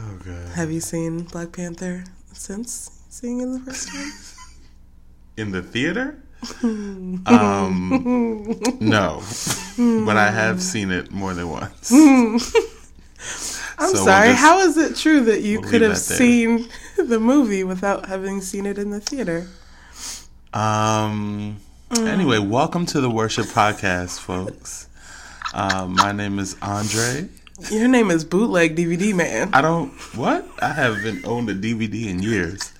Oh god. Have you seen Black Panther since seeing it the first time? In the theater? um, no, but I have seen it more than once. I'm So we'll sorry. just- How is it true that you we'll could have seen the movie without having seen it in the theater? Um. Anyway, welcome to the Worship Podcast, folks. Um, my name is Andre. Your name is Bootleg DVD Man. I don't what? I haven't owned a DVD in years.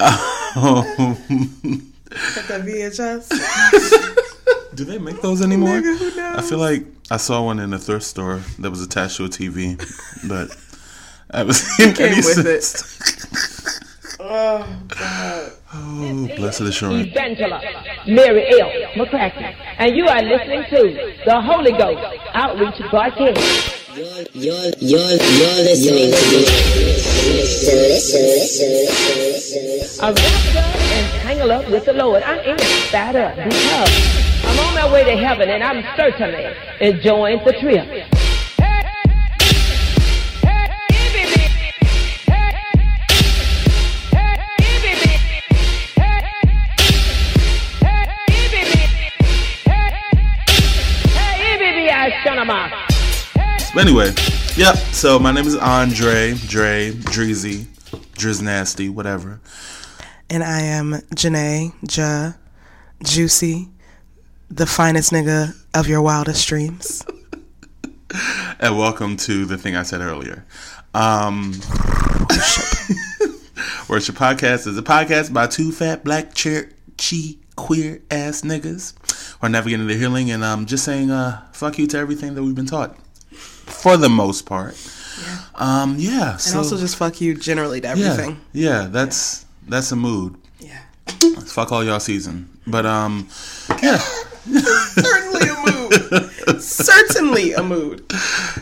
Um, At the VHS. do they make those anymore? Nigga, who knows? I feel like I saw one in a thrift store that was attached to a TV, but I was in came any with it. oh God. Oh, blessed assurance. Evangelist Mary L. McCracken. And you are listening to the Holy Ghost Outreach Broadcast. You're, you're, you're, listening to listen. I'm wrapped up and tangled up with the Lord. I am fired up because I'm on my way to heaven and I'm certainly enjoying the trip. But anyway, yep. So my name is Andre, Dre, Dreezy, Driz Nasty, whatever. And I am Janae, Ja, Juicy, the finest nigga of your wildest dreams. And welcome to the thing I said earlier. Um, Worship Podcast is a podcast by two fat black churchy queer ass niggas who are navigating the healing and um just saying uh fuck you to everything that we've been taught. For the most part. Um yeah. And so, also just fuck you generally to yeah, everything. yeah, that's that's a mood. Yeah. Fuck all y'all season. But um yeah. Certainly a mood. Certainly a mood.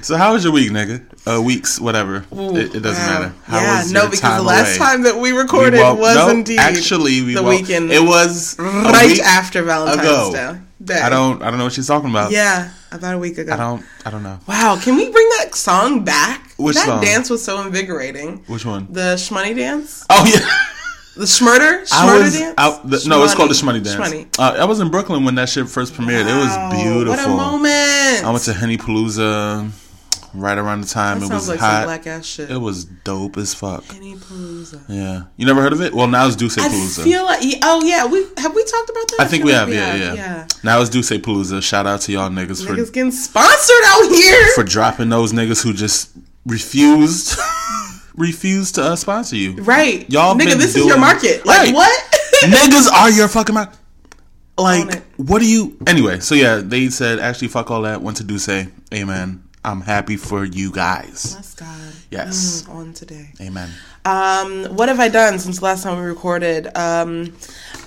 So how was your week, nigga? Uh weeks, whatever. it, it doesn't Wow. matter. How yeah, was no, your because time the last away? time that we recorded We woke- was no, indeed actually we the woke- weekend. It was right after Valentine's. Day. I don't I don't know what she's talking about. Yeah, about a week ago. I don't I don't know. Wow, can we bring that song back? Which that song? dance was so invigorating. Which one? The Shmoney dance? Oh yeah. The Schmurder? I was dance? out the, no, it's called the Shmoney Dance. Shmoney. Uh, I was in Brooklyn when that shit first premiered. Wow, it was beautiful. What a moment. I went to Henny Palooza right around the time that it was like hot. black ass shit. It was dope as fuck. Palooza. Yeah. You never heard of it? Well, now it's D'usse I Palooza. feel like oh yeah, we have we talked about that? I think we have, yeah, yeah, yeah. Now it's D'usse Palooza. Shout out to y'all niggas, Niggas for getting sponsored out here. for dropping those niggas who just refused refused to uh, sponsor you. right. Y'all Nigga, this is your market. Like Right. what? niggas are your fucking market. Like, what do you? Anyway, so yeah, they said actually fuck all that. Went to D'usse. Amen. I'm happy for you guys. Bless God. Yes. Mm, on today. Amen. Um, what have I done since the last time we recorded? Um,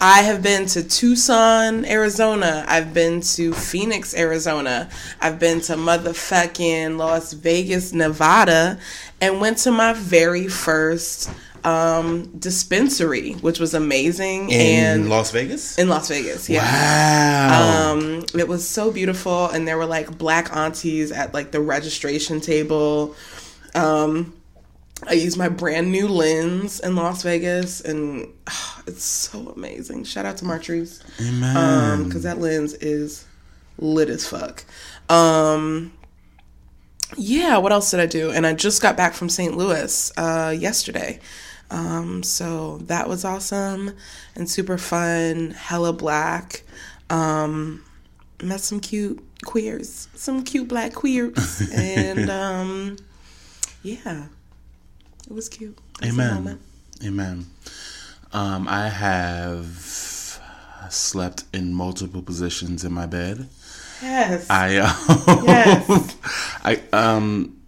I have been to Tucson, Arizona. I've been to Phoenix, Arizona. I've been to motherfucking Las Vegas, Nevada, and went to my very first um, dispensary, which was amazing. In and Las Vegas. in Las Vegas, yeah. wow. Um, it was so beautiful, and there were like black aunties at like the registration table. Um, I used my brand new lens in Las Vegas, and ah, it's so amazing. Shout out to Martries, Amen. um, because that lens is lit as fuck. Um, yeah, what else did I do? And I just got back from St. Louis uh, yesterday. Um, so that was awesome and super fun, hella black. Um, met some cute queers, some cute black queers. and um, yeah, it was cute. It was Amen. Amen. Um, I have slept in multiple positions in my bed. Yes. I uh, Yes. I um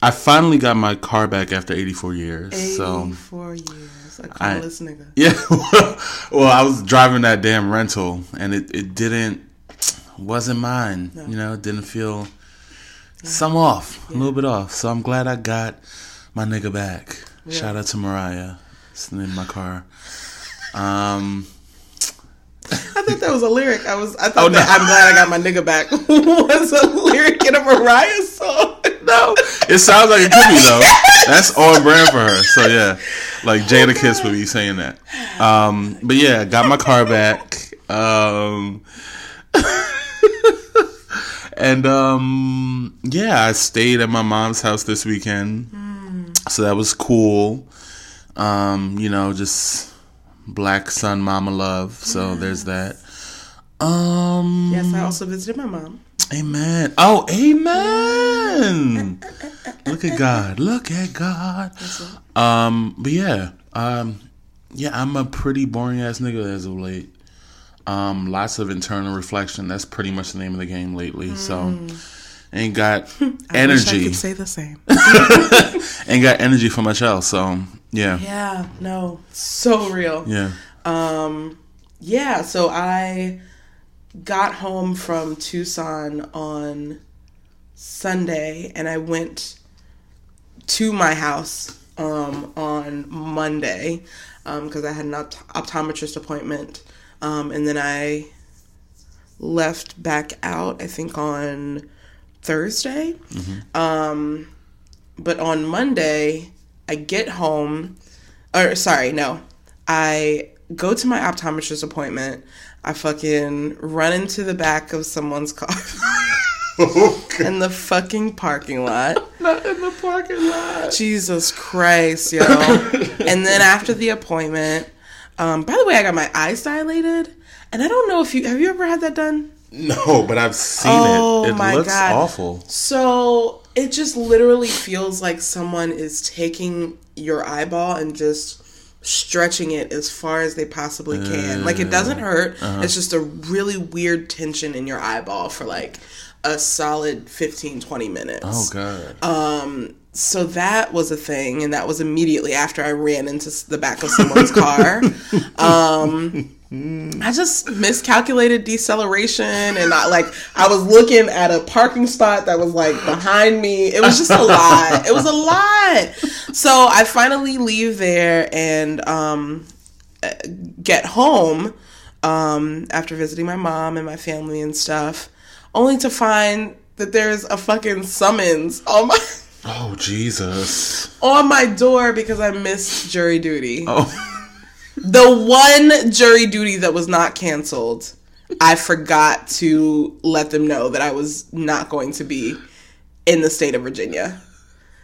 I finally got my car back after 84 years. So 84 years. A I- clueless nigga. yeah, well, I was driving that damn rental and it it didn't wasn't mine. You know, it didn't feel some off, a little bit off. So I'm glad I got my nigga back. Shout out to Mariah. Sitting in my car. Um I thought that was a lyric. I was. I thought Oh, no. I'm glad I got my nigga back was a lyric in a Mariah song. No, It sounds like it could be though. That's on brand for her. So yeah, like Jadakiss would be saying that. Um, but yeah, got my car back. Um, and um, yeah, I stayed at my mom's house this weekend, so that was cool. Um, you know, just black son, mama love. So there's that. Um, Yes, I also visited my mom. Amen. Oh, amen. Look at God. Look at God. Um, but yeah, um, yeah, I'm a pretty boring ass nigga as of late. Um, lots of internal reflection. That's pretty much the name of the game lately. So, ain't got I wish I energy. could say the same. Ain't got energy for much else. So, yeah, yeah, no, so real. yeah. Um. Yeah, so I got home from Tucson on Sunday and I went to my house um, on Monday because I had an opt- optometrist appointment. Um, and then I left back out, I think, on Thursday. Um, but on Monday, I get home, or sorry, no, I go to my optometrist appointment. I fucking run into the back of someone's car in the fucking parking lot. Not in the parking lot. Jesus Christ, yo. and then after the appointment, um, by the way, I got my eyes dilated. And I don't know if you have you ever had that done? No, but I've seen Oh, it. It my looks God. awful. So it just literally feels like someone is taking your eyeball and just stretching it as far as they possibly can. Like it doesn't hurt. Uh-huh. It's just a really weird tension in your eyeball for like a solid 15 20 minutes. Oh god. Uh, So that was a thing and that was immediately after I ran into the back of someone's car. Um I just miscalculated deceleration and I like I was looking at a parking spot that was like behind me. It was just a lot. It was a lot. So I finally leave there and um uh, get home um after visiting my mom and my family and stuff only to find that there's a fucking summons on my oh Jesus. on my door because I missed jury duty. Oh. The one jury duty that was not canceled, I forgot to let them know that I was not going to be in the state of Virginia.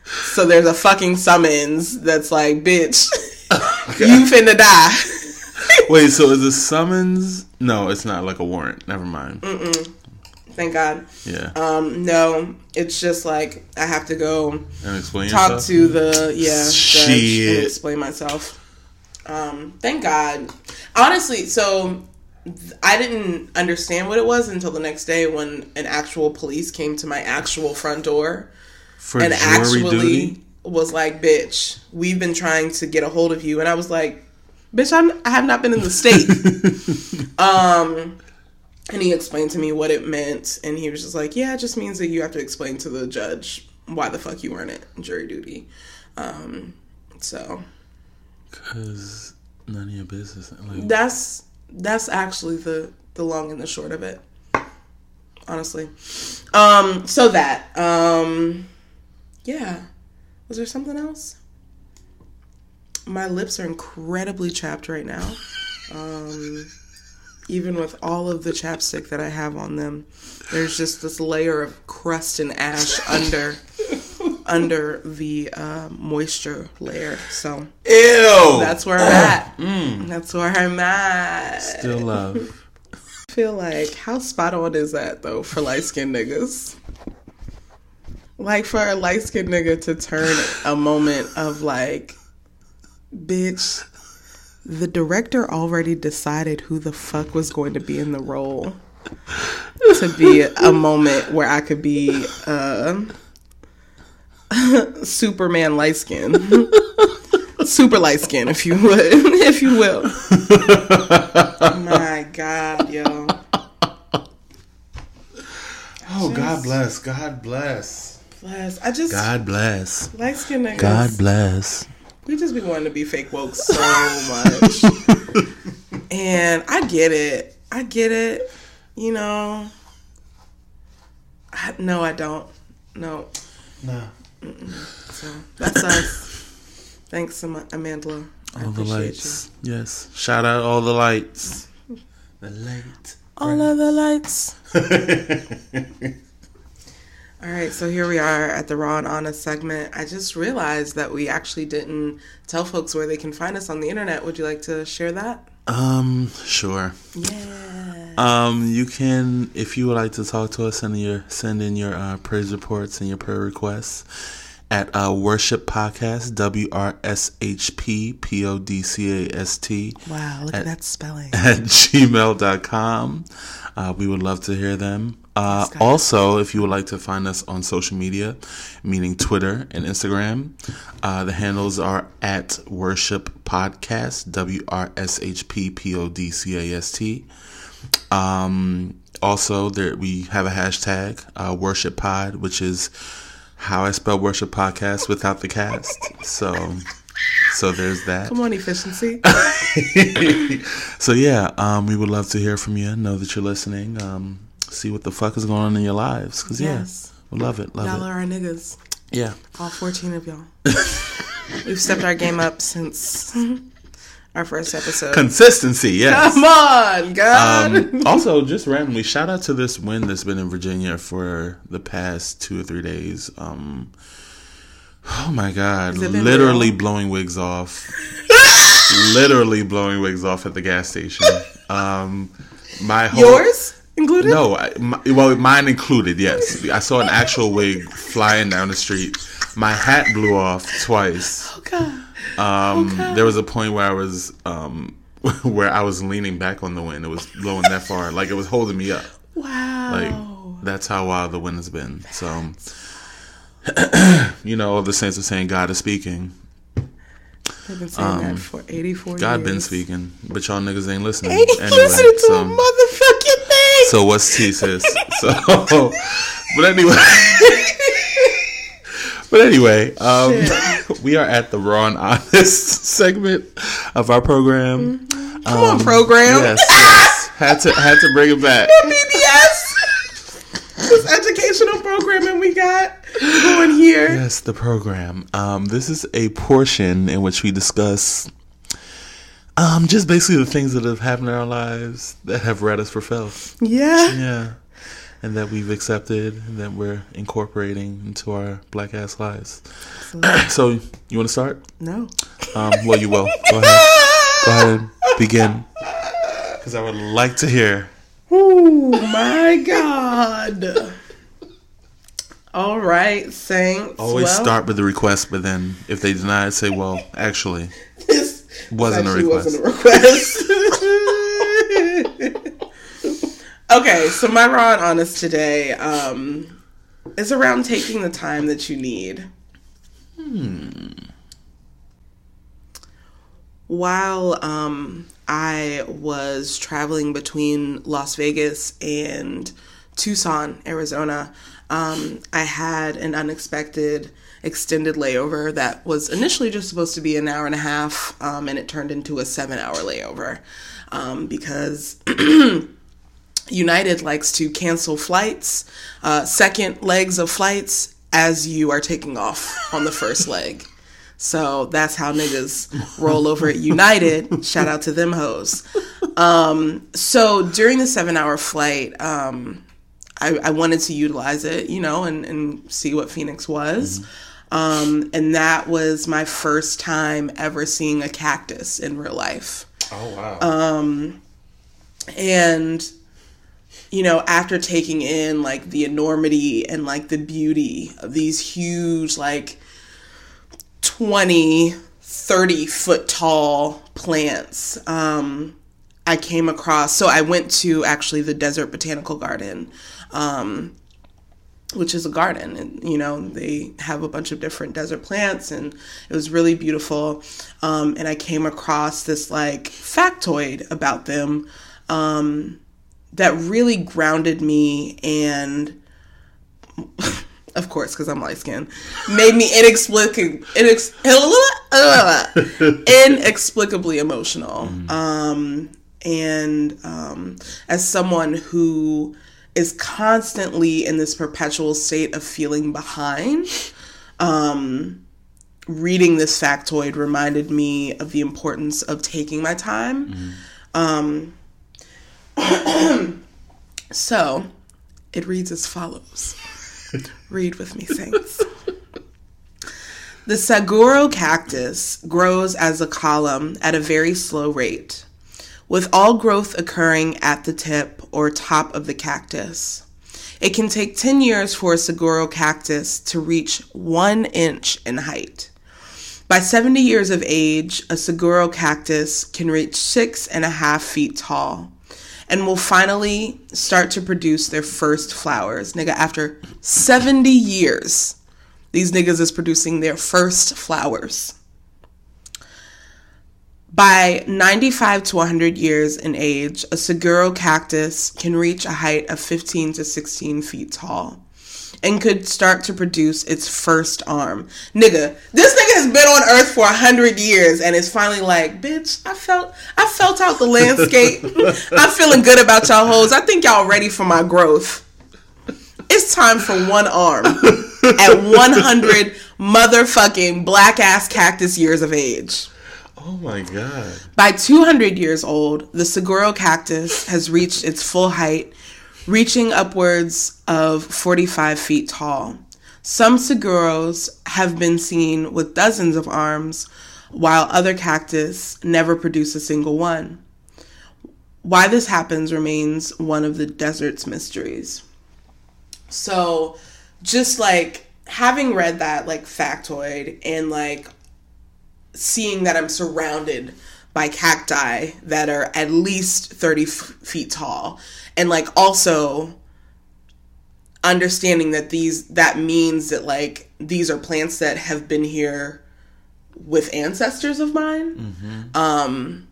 So there's a fucking summons that's like, bitch, you finna die. Wait, so is a summons? No, it's not like a warrant. Never mind. Thank God. Yeah. Um, no, it's just like I have to go and explain talk yourself? to the yeah judge and explain myself. Um, thank God. Honestly, so I didn't understand what it was until the next day when an actual police came to my actual front door for and actually duty. was like, "Bitch, we've been trying to get a hold of you," and I was like, "Bitch, I'm, I have not been in the state." um, and he explained to me what it meant, and he was just like, "Yeah, it just means that you have to explain to the judge why the fuck you weren't at jury duty." Um, so Cause none of your business. Like, that's that's actually the the long and the short of it honestly. Um so that um yeah. Was there something else? My lips are incredibly chapped right now um even with all of the chapstick that i have on them. There's just this layer of crust and ash under under the uh, moisture layer so Ew. that's where i'm at that's where i'm at still love. I feel like how spot on is that though for light skinned niggas? Like for a light skinned nigga to turn a moment of like, bitch, the director already decided who the fuck was going to be in the role. To be a moment where I could be uh, Superman light skin. Super light skin, if you would, if you will. My God, yo. Oh, God bless. God bless. Bless. I just God bless. light skin niggas. God bless. We just be wanting to be fake woke so much. and I get it. I get it. You know. I, no, I don't. No. No. So that's us. Thanks, Am- Amanda. I All the appreciate lights. Yes. Shout out all the lights. The light. you. All of the lights. All right, so here we are at the Raw and Honest segment. I just realized that we actually didn't tell folks where they can find us on the internet. Would you like to share that? Um, sure. Yeah. Um, you can, if you would like to talk to us, send your send in your uh, praise reports and your prayer requests at uh, Worship Podcast W R S H P P O D C A S T Wow, look at that spelling. at gmail.com. Uh, we would love to hear them. Uh, also, if you would like to find us on social media, meaning Twitter and Instagram, uh, the handles are at Worship Podcast, W R S H P P O D C A S T. Um, also, there we have a hashtag, uh, Worship Pod, which is how I spell Worship Podcast without the cast. So, so there's that. Come on, efficiency. So yeah, um, we would love to hear from you. Know that you're listening. Um, see what the fuck is going on in your lives. Cause yeah, Yes. we love it. Love Y'all it. are our niggas. Yeah. All 14 of y'all. We've stepped our game up since our first episode. Consistency. Yes. Come on, God. Um, also, just randomly, shout out to this wind that's been in Virginia for the past two or three days. Um, oh my god, literally real? blowing wigs off. literally blowing wigs off at the gas station. Um, my whole, Yours included? No, I, my, well, mine included. Yes, I saw an actual wig flying down the street. My hat blew off twice. Oh, God. Um, There was a point where I was um, where I was leaning back on the wind. It was blowing that far, like it was holding me up. Wow. Like that's how wild the wind has been. So, you know, all the saints are saying God is speaking. They've been saying that for 84 um, God years. been speaking, but y'all niggas ain't listening. Ain't Anyway, listening to so- a motherfucking thing. So what's T sis? So, but anyway, but anyway, um, we are at the raw and honest segment of our program. Come on, program. Yes, had to had to bring it back. BBS. this educational programming we got going here. Yes, the program. Um, this is a portion in which we discuss. Um, just basically the things that have happened in our lives that have read us for filth. Yeah. Yeah. And that we've accepted and that we're incorporating into our black ass lives. so, you want to start? No. Um, well, you will. Go ahead. Go ahead. Begin. Because I would like to hear. Oh my God. All right, Saints. Always well, start with the request, but then if they deny it, say, well, actually, This wasn't a actually request. wasn't a request. okay, so my raw and honest today um, is around taking the time that you need. While um, I was traveling between Las Vegas and Tucson, Arizona, um, I had an unexpected extended layover that was initially just supposed to be an hour and a half, um, and it turned into a seven hour layover um, because United likes to cancel flights, uh, second legs of flights, as you are taking off on the first leg. So that's how niggas roll over at United. Shout out to them hoes. Um, so during the seven hour flight, um, I, I wanted to utilize it, you know, and, and see what Phoenix was. Um, and that was my first time ever seeing a cactus in real life. Oh, wow. And, you know, after taking in like the enormity and like the beauty of these huge, like 20, 30 foot tall plants, um, I came across. So I went to actually the Desert Botanical Garden, um, which is a garden, and you know they have a bunch of different desert plants, and it was really beautiful. Um, and I came across this like factoid about them um, that really grounded me and. Of course, because I'm light skinned, made me inexplicably, inex- inexplicably emotional. Um, and um, as someone who is constantly in this perpetual state of feeling behind, um, reading this factoid reminded me of the importance of taking my time. Um, so it reads as follows. Read with me, saints. The saguaro cactus grows as a column at a very slow rate, with all growth occurring at the tip or top of the cactus. It can take 10 years for a saguaro cactus to reach one inch in height. By 70 years of age, a saguaro cactus can reach six and a half feet tall and will finally start to produce their first flowers. Nigga, after 70 years, these niggas is producing their first flowers. By 95 to 100 years in age, a saguaro cactus can reach a height of 15 to 16 feet tall and could start to produce its first arm. Nigga, this nigga has been on earth for a 100 years and is finally like, bitch, I felt I felt out the landscape. I'm feeling good about y'all hoes. I think y'all ready for my growth. It's time for one arm at 100 motherfucking black ass cactus years of age. Oh my god. By 200 years old, the saguaro cactus has reached its full height, reaching upwards of 45 feet tall. Some saguaros have been seen with dozens of arms, while other cactus never produce a single one. Why this happens remains one of the desert's mysteries. So, just like having read that like factoid and like seeing that I'm surrounded by cacti that are at least 30 f- feet tall and like also understanding that these that means that like these are plants that have been here with ancestors of mine. Um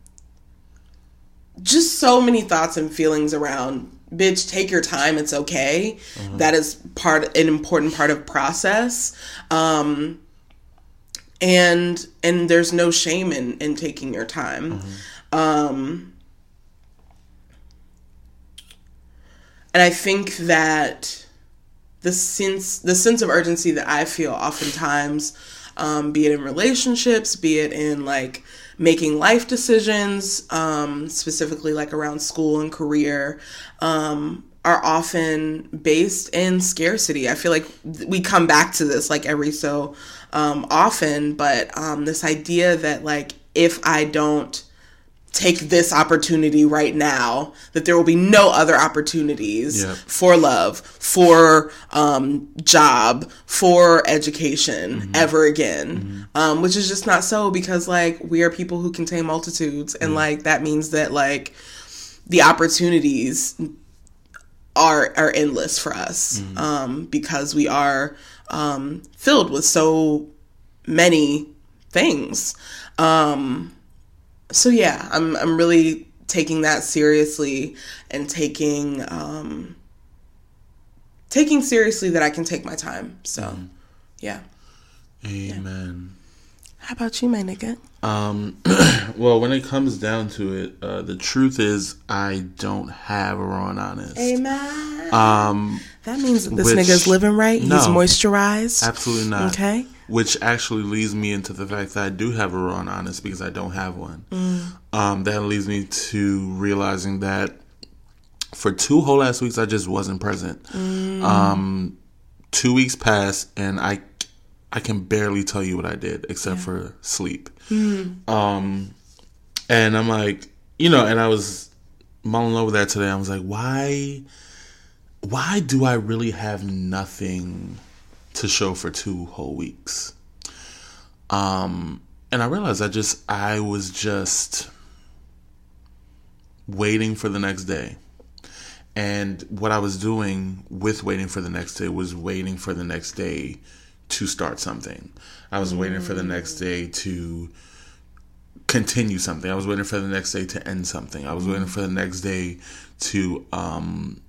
just so many thoughts and feelings around bitch take your time it's okay. That is part an important part of process. Um and and there's no shame in in taking your time. Um and i think that the sense the sense of urgency that i feel oftentimes um, be it in relationships be it in like making life decisions um, specifically like around school and career um, are often based in scarcity. I feel like we come back to this like every so um, often but um, this idea that like if i don't take this opportunity right now that there will be no other opportunities Yep. for love for um, job for education ever again. Um, which is just not so because like we are people who contain multitudes and like that means that like the opportunities are are endless for us um, because we are um, filled with so many things. Um, so yeah, I'm I'm really taking that seriously and taking um taking seriously that I can take my time. So yeah. Amen. How about you, my nigga? Um, well, when it comes down to it, uh, the truth is I don't have a raw and honest. Amen. Um, that means that this which- nigga's living right. He's moisturized. absolutely not. Okay. Which actually leads me into the fact that I do have a raw and honest because I don't have one. Um, that leads me to realizing that for two whole last weeks I just wasn't present. Um, two weeks passed and I I can barely tell you what I did except for sleep. Um, and I'm like, you know, and I was mulling over that today. I was like, why, why do I really have nothing to show for two whole weeks? Um, and I realized I just, I was just waiting for the next day. And what I was doing with waiting for the next day was waiting for the next day to start something. I was waiting for the next day to continue something. I was waiting for the next day to end something. I was waiting for the next day to um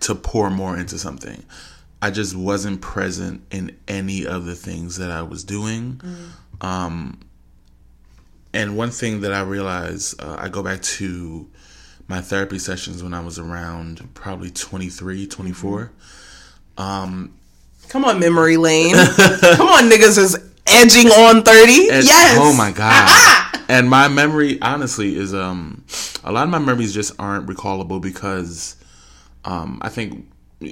to pour more into something. I just wasn't present in any of the things that I was doing. Um and one thing that I realized, uh, I go back to my therapy sessions when I was around probably 23, 24. Um, Come on, memory lane. Come on, niggas is edging on 30. And- yes. Oh my god. and my memory, honestly, is um, a lot of my memories just aren't recallable because, um, I think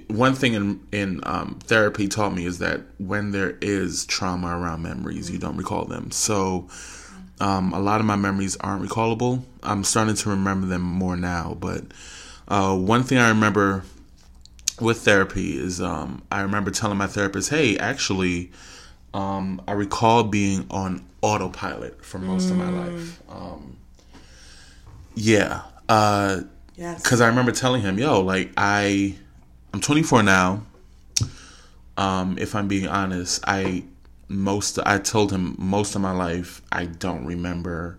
one thing in in um, therapy taught me is that when there is trauma around memories, you don't recall them. So. Um, a lot of my memories aren't recallable. I'm starting to remember them more now, but uh, one thing I remember with therapy is um, I remember telling my therapist, "Hey, actually, um, I recall being on autopilot for most of my life." Um, yeah, uh, Yes. because I remember telling him, "Yo, like I, I'm 24 now. Um, if I'm being honest, I most I told him most of my life I don't remember."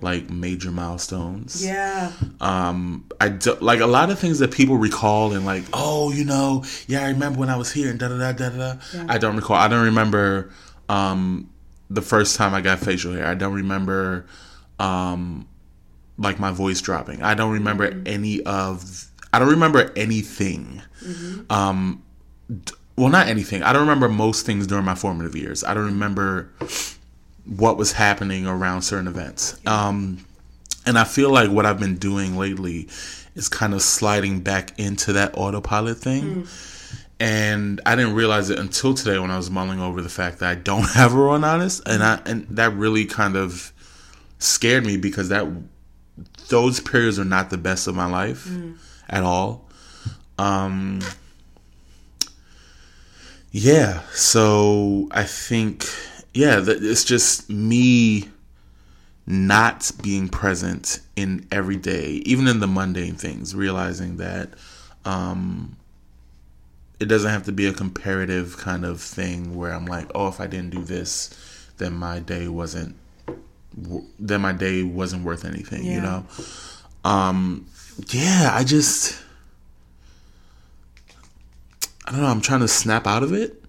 Like major milestones. Yeah. um i do, like a lot of things that people recall and like oh you know yeah i remember when i was here and da da da da da i don't recall. I don't remember um the first time i got facial hair. I don't remember um like my voice dropping. I don't remember any of i don't remember anything. Um d- well not anything. I don't remember most things during my formative years. I don't remember what was happening around certain events. Um and I feel like what I've been doing lately is kind of sliding back into that autopilot thing. And I didn't realize it until today when I was mulling over the fact that I don't have a raw honest, and I and that really kind of scared me because that those periods are not the best of my life at all. Um, yeah, so I think yeah, that it's just me not being present in every day, even in the mundane things, realizing that um, it doesn't have to be a comparative kind of thing where I'm like, oh, if I didn't do this, then my day wasn't, then my day wasn't worth anything, you know. Um, yeah, I just, I don't know. I'm trying to snap out of it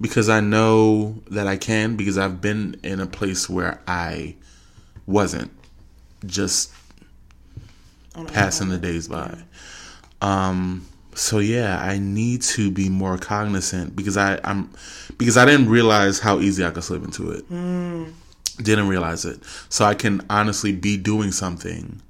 because I know that I can because I've been in a place where I wasn't just passing the days by. Um so yeah, I need to be more cognizant because I I'm because I didn't realize how easy I could slip into it. Didn't realize it. So I can honestly be doing something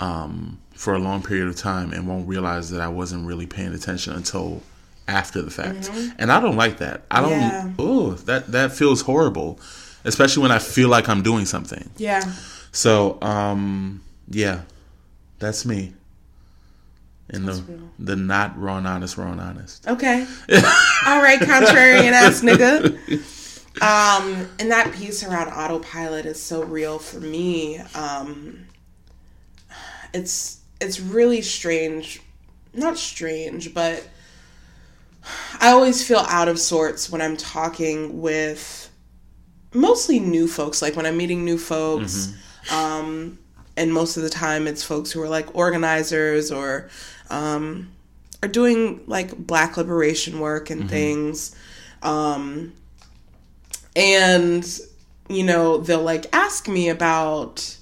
um for a long period of time and won't realize that I wasn't really paying attention until after the fact. And I don't like that. I don't Yeah. oh, that that feels horrible, especially when I feel like I'm doing something. Yeah. So, um, yeah, that's me. In the real. the not raw and honest, raw and honest. Okay. All right, contrarian ass nigga. Um, and that piece around autopilot is so real for me. Um, it's it's really strange, not strange, but I always feel out of sorts when I'm talking with mostly new folks. Like when I'm meeting new folks, um, and most of the time it's folks who are like organizers or um, are doing like black liberation work and things. Um, and, you know, they'll like ask me about,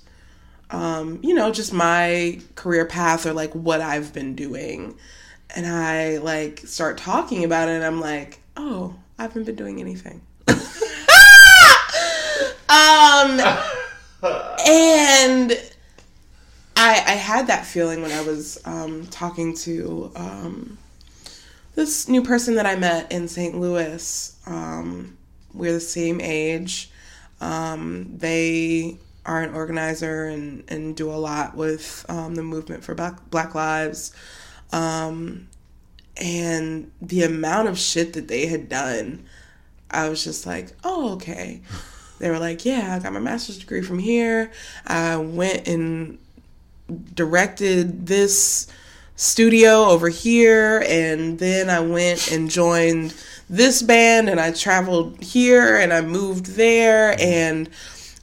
um, you know, just my career path or like what I've been doing. And I like start talking about it and I'm like, oh, I haven't been doing anything. um, and I, I had that feeling when I was um, talking to um, this new person that I met in St. Louis. Um, we're the same age. Um, they are an organizer and, and do a lot with um, the movement for Black, Black Lives. Um, and the amount of shit that they had done, I was just like, oh, okay. They were like, yeah, I got my master's degree from here. I went and directed this studio over here and then I went and joined this band and I traveled here and I moved there and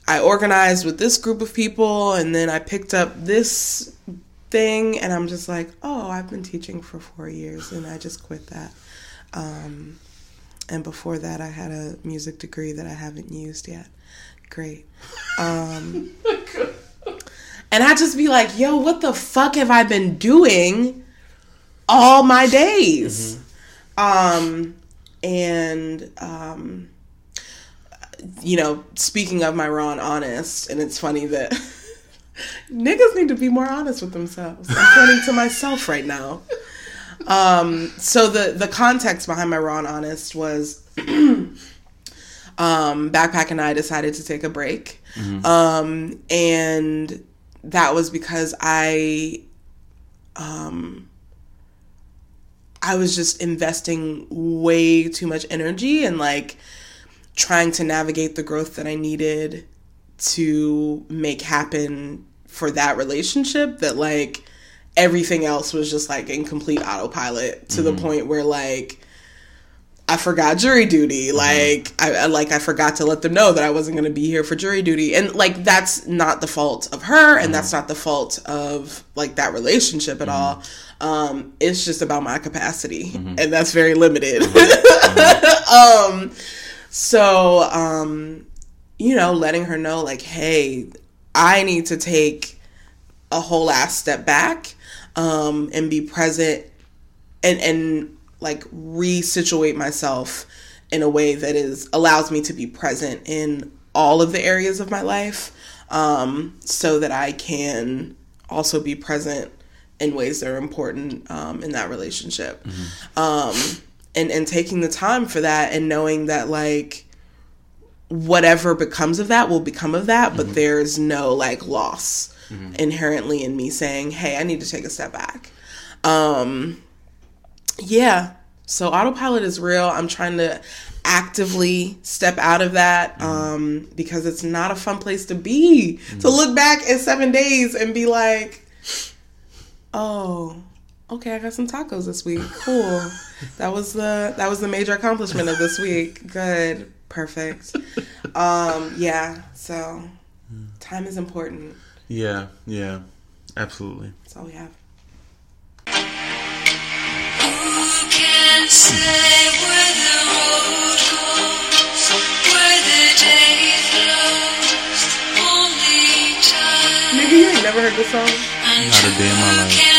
I organized with this group of people and then I picked up this thing and I'm just like, "Oh, I've been teaching for 4 years and I just quit that." Um and before that I had a music degree that I haven't used yet. Great. Um and I just be like, yo, what the fuck have I been doing all my days? Um, and um, you know, speaking of my raw and honest, and it's funny that niggas need to be more honest with themselves. I'm pointing to myself right now. Um, so the the context behind my raw and honest was um, Backpack and I decided to take a break. Um, and that was because I um, I was just investing way too much energy and like trying to navigate the growth that I needed to make happen for that relationship that like everything else was just like in complete autopilot to the mm-hmm. point where like I forgot jury duty. Mm-hmm. Like I like I forgot to let them know that I wasn't going to be here for jury duty. And like that's not the fault of her and that's mm-hmm. not the fault of like that relationship at all. Um it's just about my capacity and that's very limited. um so um you know, letting her know like hey, I need to take a whole ass step back um and be present and and like resituate myself in a way that is allows me to be present in all of the areas of my life um, so that I can also be present in ways that are important um, in that relationship. Um, and and taking the time for that and knowing that like whatever becomes of that will become of that but there's no like loss inherently in me saying hey i need to take a step back. Um yeah. So autopilot is real. I'm trying to actively step out of that um because it's not a fun place to be to look back in seven days and be like oh okay i got some tacos this week cool that was the that was the major accomplishment of this week good perfect um yeah so time is important Yeah, yeah, absolutely. that's all we have Who can say where the road goes, where the day flows? Only time. nigga you ain't never heard this song Not a day in my life.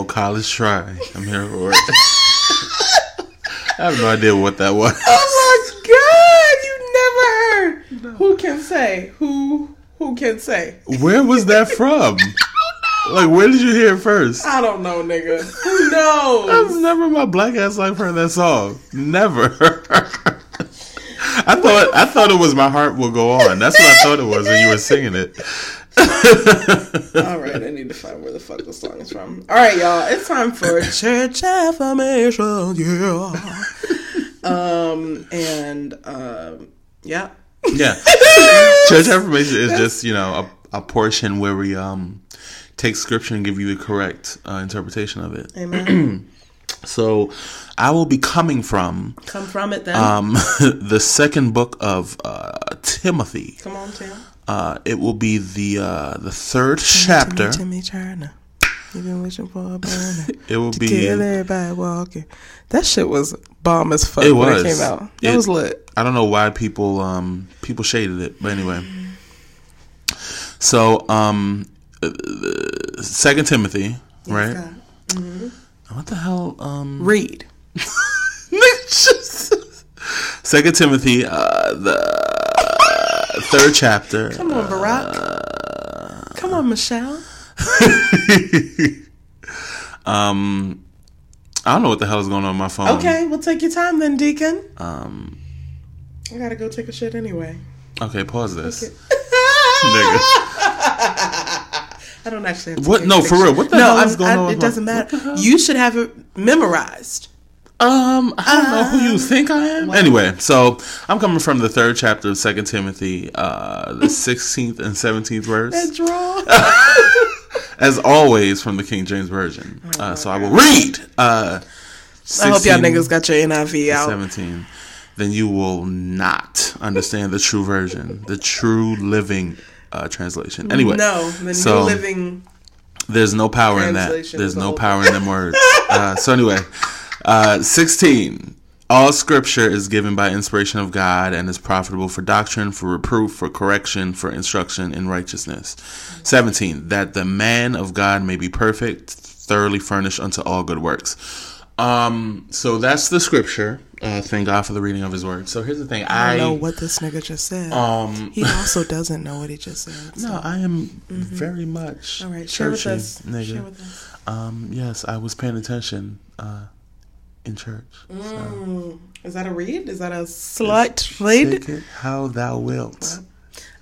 old college try. I'm here for it. I have no idea what that was. Oh my god, you never heard. Who can say? Who who can say? Where was that from? Like, where did you hear it first? I don't know, nigga. Who knows? I've never in my black ass life heard that song. Never. I thought I thought it was my heart will go on. That's what I thought it was when you were singing it. All right, I need to find where the fuck the song is from. All right, y'all, it's time for church affirmation. Yeah. Um and um yeah. Yeah. Church affirmation is just, you know, a, a portion where we um take scripture and give you the correct uh, interpretation of it. Amen. So I will be coming from Come from it then. um the second book of uh Timothy. Come on, Tim. Uh it will be the uh the third chapter. Turner. You've been wishing for a burner. It will be kill everybody walking. That shit was bomb as fuck It when was. it came out. That It- was lit. I don't know why people um people shaded it, but anyway. So um uh, Second Timothy, right? What the hell? Um Read. Second Timothy, uh the third chapter. Come on, Barack. Come on, Michelle. Um I don't know what the hell is going on with my phone. Okay, we'll take your time then, Deacon. Um I gotta go take a shit anyway. okay, pause this. Nigga. I don't actually What? No, for real. What the no, hell I'm- is going I- on It doesn't matter. what the hell? You should have it memorized. Um, I don't know who you think I am. Anyway, so I'm coming from the third chapter of Second Timothy, uh, the sixteenth and seventeenth verse, Draw. as always from the King James Version. Uh, so I will read. Uh, I hope y'all niggas got your NIV out. 17, then you will not understand the true version, the true living uh, translation. Anyway, No, the so new living. there's no power in that. There's no power in them words. Uh, so anyway, uh, 16. All scripture is given by inspiration of God and is profitable for doctrine, for reproof, for correction, for instruction in righteousness. 17. That the man of God may be perfect, thoroughly furnished unto all good works. Um, so that's the scripture. Uh, thank God for the reading of His word. So here's the thing. I I, don't know what this nigga just said. um, he also doesn't know what he just said. so- no, I am very much Mm-hmm. All right, share with us. nigga. Share with us. Um, yes, I was paying attention uh, in church. Mm. Is that a read? Is that a slight read? Take it how thou wilt.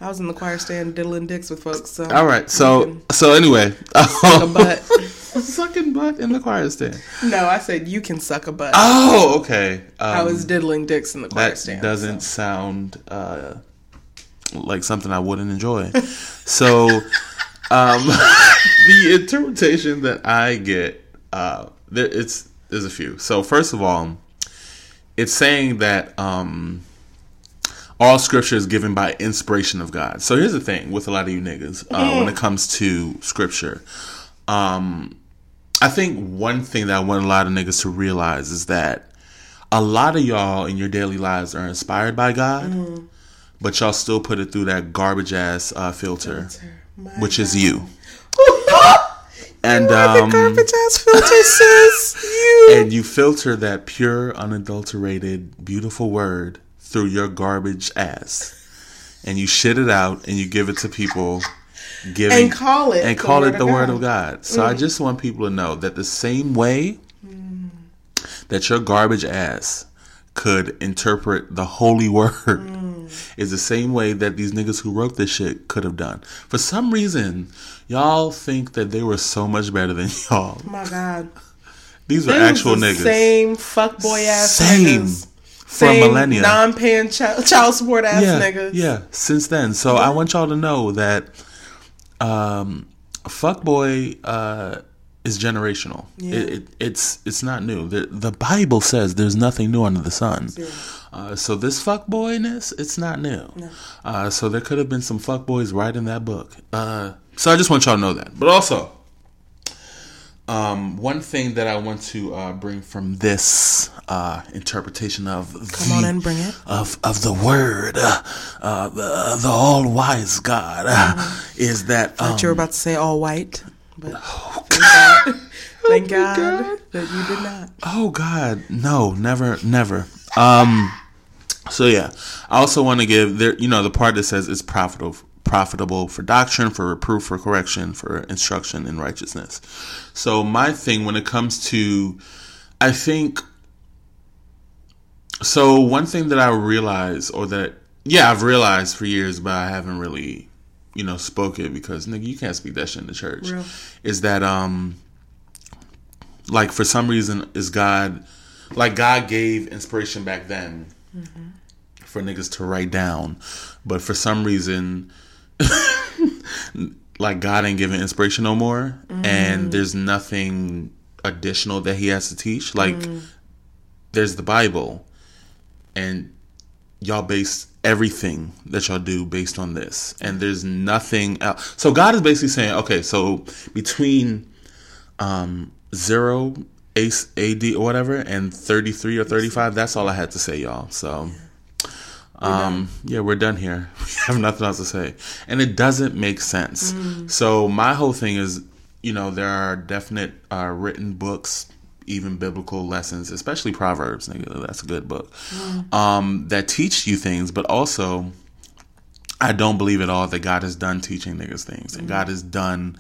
I was in the choir stand diddling dicks with folks. So All right, so so anyway, suck a butt. sucking butt in the choir stand. no, I said you can suck a butt. Oh, okay. Um, I was diddling dicks in the choir that stand. doesn't so. sound uh, like something I wouldn't enjoy. so, um, the interpretation that I get, uh, there, it's there's a few. So first of all, it's saying that um, all scripture is given by inspiration of God. So here's the thing with a lot of you niggas uh, when it comes to scripture. Um, I think one thing that I want a lot of niggas to realize is that a lot of y'all in your daily lives are inspired by God, but y'all still put it through that garbage ass uh, filter, My which is you. And You um, garbage ass filter, sis. You. and you filter that pure, unadulterated, beautiful word through your garbage ass, and you shit it out and you give it to people, giving And call it and call it the word of God. So I mm. just want people to know that the same way mm. that your garbage ass could interpret the holy word mm. Is the same way that these niggas who wrote this shit could have done. For some reason, y'all think that they were so much better than y'all. Oh my God. These are actual the niggas. Same fuckboy ass Same. niggas. For Same millennia. non-paying child, child support ass yeah, niggas. Yeah, since then. So I want y'all to know that um fuckboy uh is generational. Yeah. It, it, it's it's not new. The the Bible says there's nothing new under the sun. Uh, so this fuckboyness, it's not new. Uh, so there could have been some fuckboys right in that book. Uh, so I just want y'all to know that. But also, um, one thing that I want to uh, bring from this uh, interpretation of Come on and bring it. of of the word, uh, uh, the, the all wise God, uh, is that um, Thought you were about to say all white, but Oh, thank God, thank God, that you did not. Oh God, no, never, never. Um, so yeah, I also want to give there. You know, the part that says it's profitable, profitable for doctrine, for reproof, for correction, for instruction in righteousness. So my thing when it comes to, I think. So one thing that I realize, or that yeah, I've realized for years, but I haven't really, you know, spoke it because nigga, you can't speak that shit in the church. Real. Is that um like for some reason is God like God gave inspiration back then for niggas to write down, but for some reason like God ain't giving inspiration no more. And there's nothing additional that he has to teach. Like there's the Bible. And y'all base everything that y'all do based on this. And there's nothing else so god is basically saying okay so between um zero ace ad or whatever and 33 or 35 that's all i had to say y'all. So um yeah we're done here. We have nothing else to say. And it doesn't make sense. So my whole thing is you know there are definite uh, written books even biblical lessons especially proverbs nigga, that's a good book. Um that teach you things but also i don't believe at all that god is done teaching niggas things. And god is done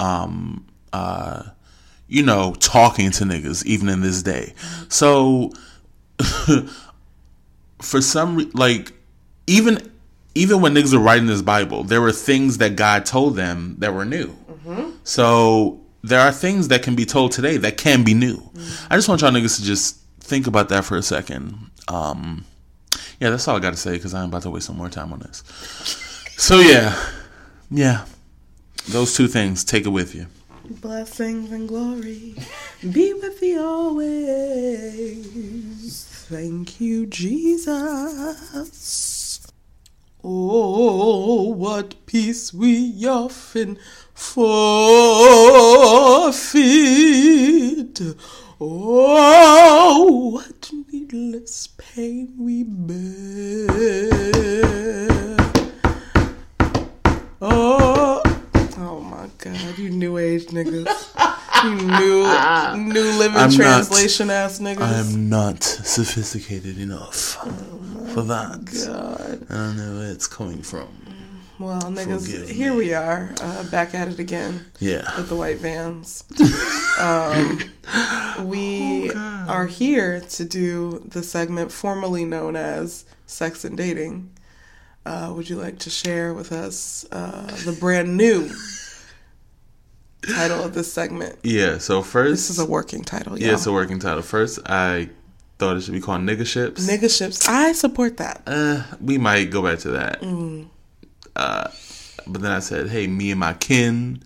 um uh you know talking to niggas even in this day so for some re- like even even when niggas were writing this Bible, there were things that God told them that were new. So there are things that can be told today that can be new. I just want y'all niggas to just think about that for a second. Um, yeah, that's all I got to say because I'm about to waste some more time on this. So yeah, yeah, those two things. Take it with you. Blessings and glory be with thee always. Thank you, Jesus. Oh, what peace we often forfeit. Oh, what needless pain we bear. Oh, oh my God! You new age niggas, you new new living I'm not- translation ass niggas. I am not sophisticated enough for that. God. I don't know where it's coming from. Well, niggas, Forgive here me. we are, uh, back at it again Yeah. with the white vans. um, we are here to do the segment formerly known as Sex and Dating. Uh, would you like to share with us uh, the brand new title of this segment? Yeah. So first, This is a working title, yeah, yeah. it's a working title. First, I thought it should be called nigga ships. Nigga ships. I support that. uh, we might go back to that. Mm. Uh, but then I said, hey, me and my kin.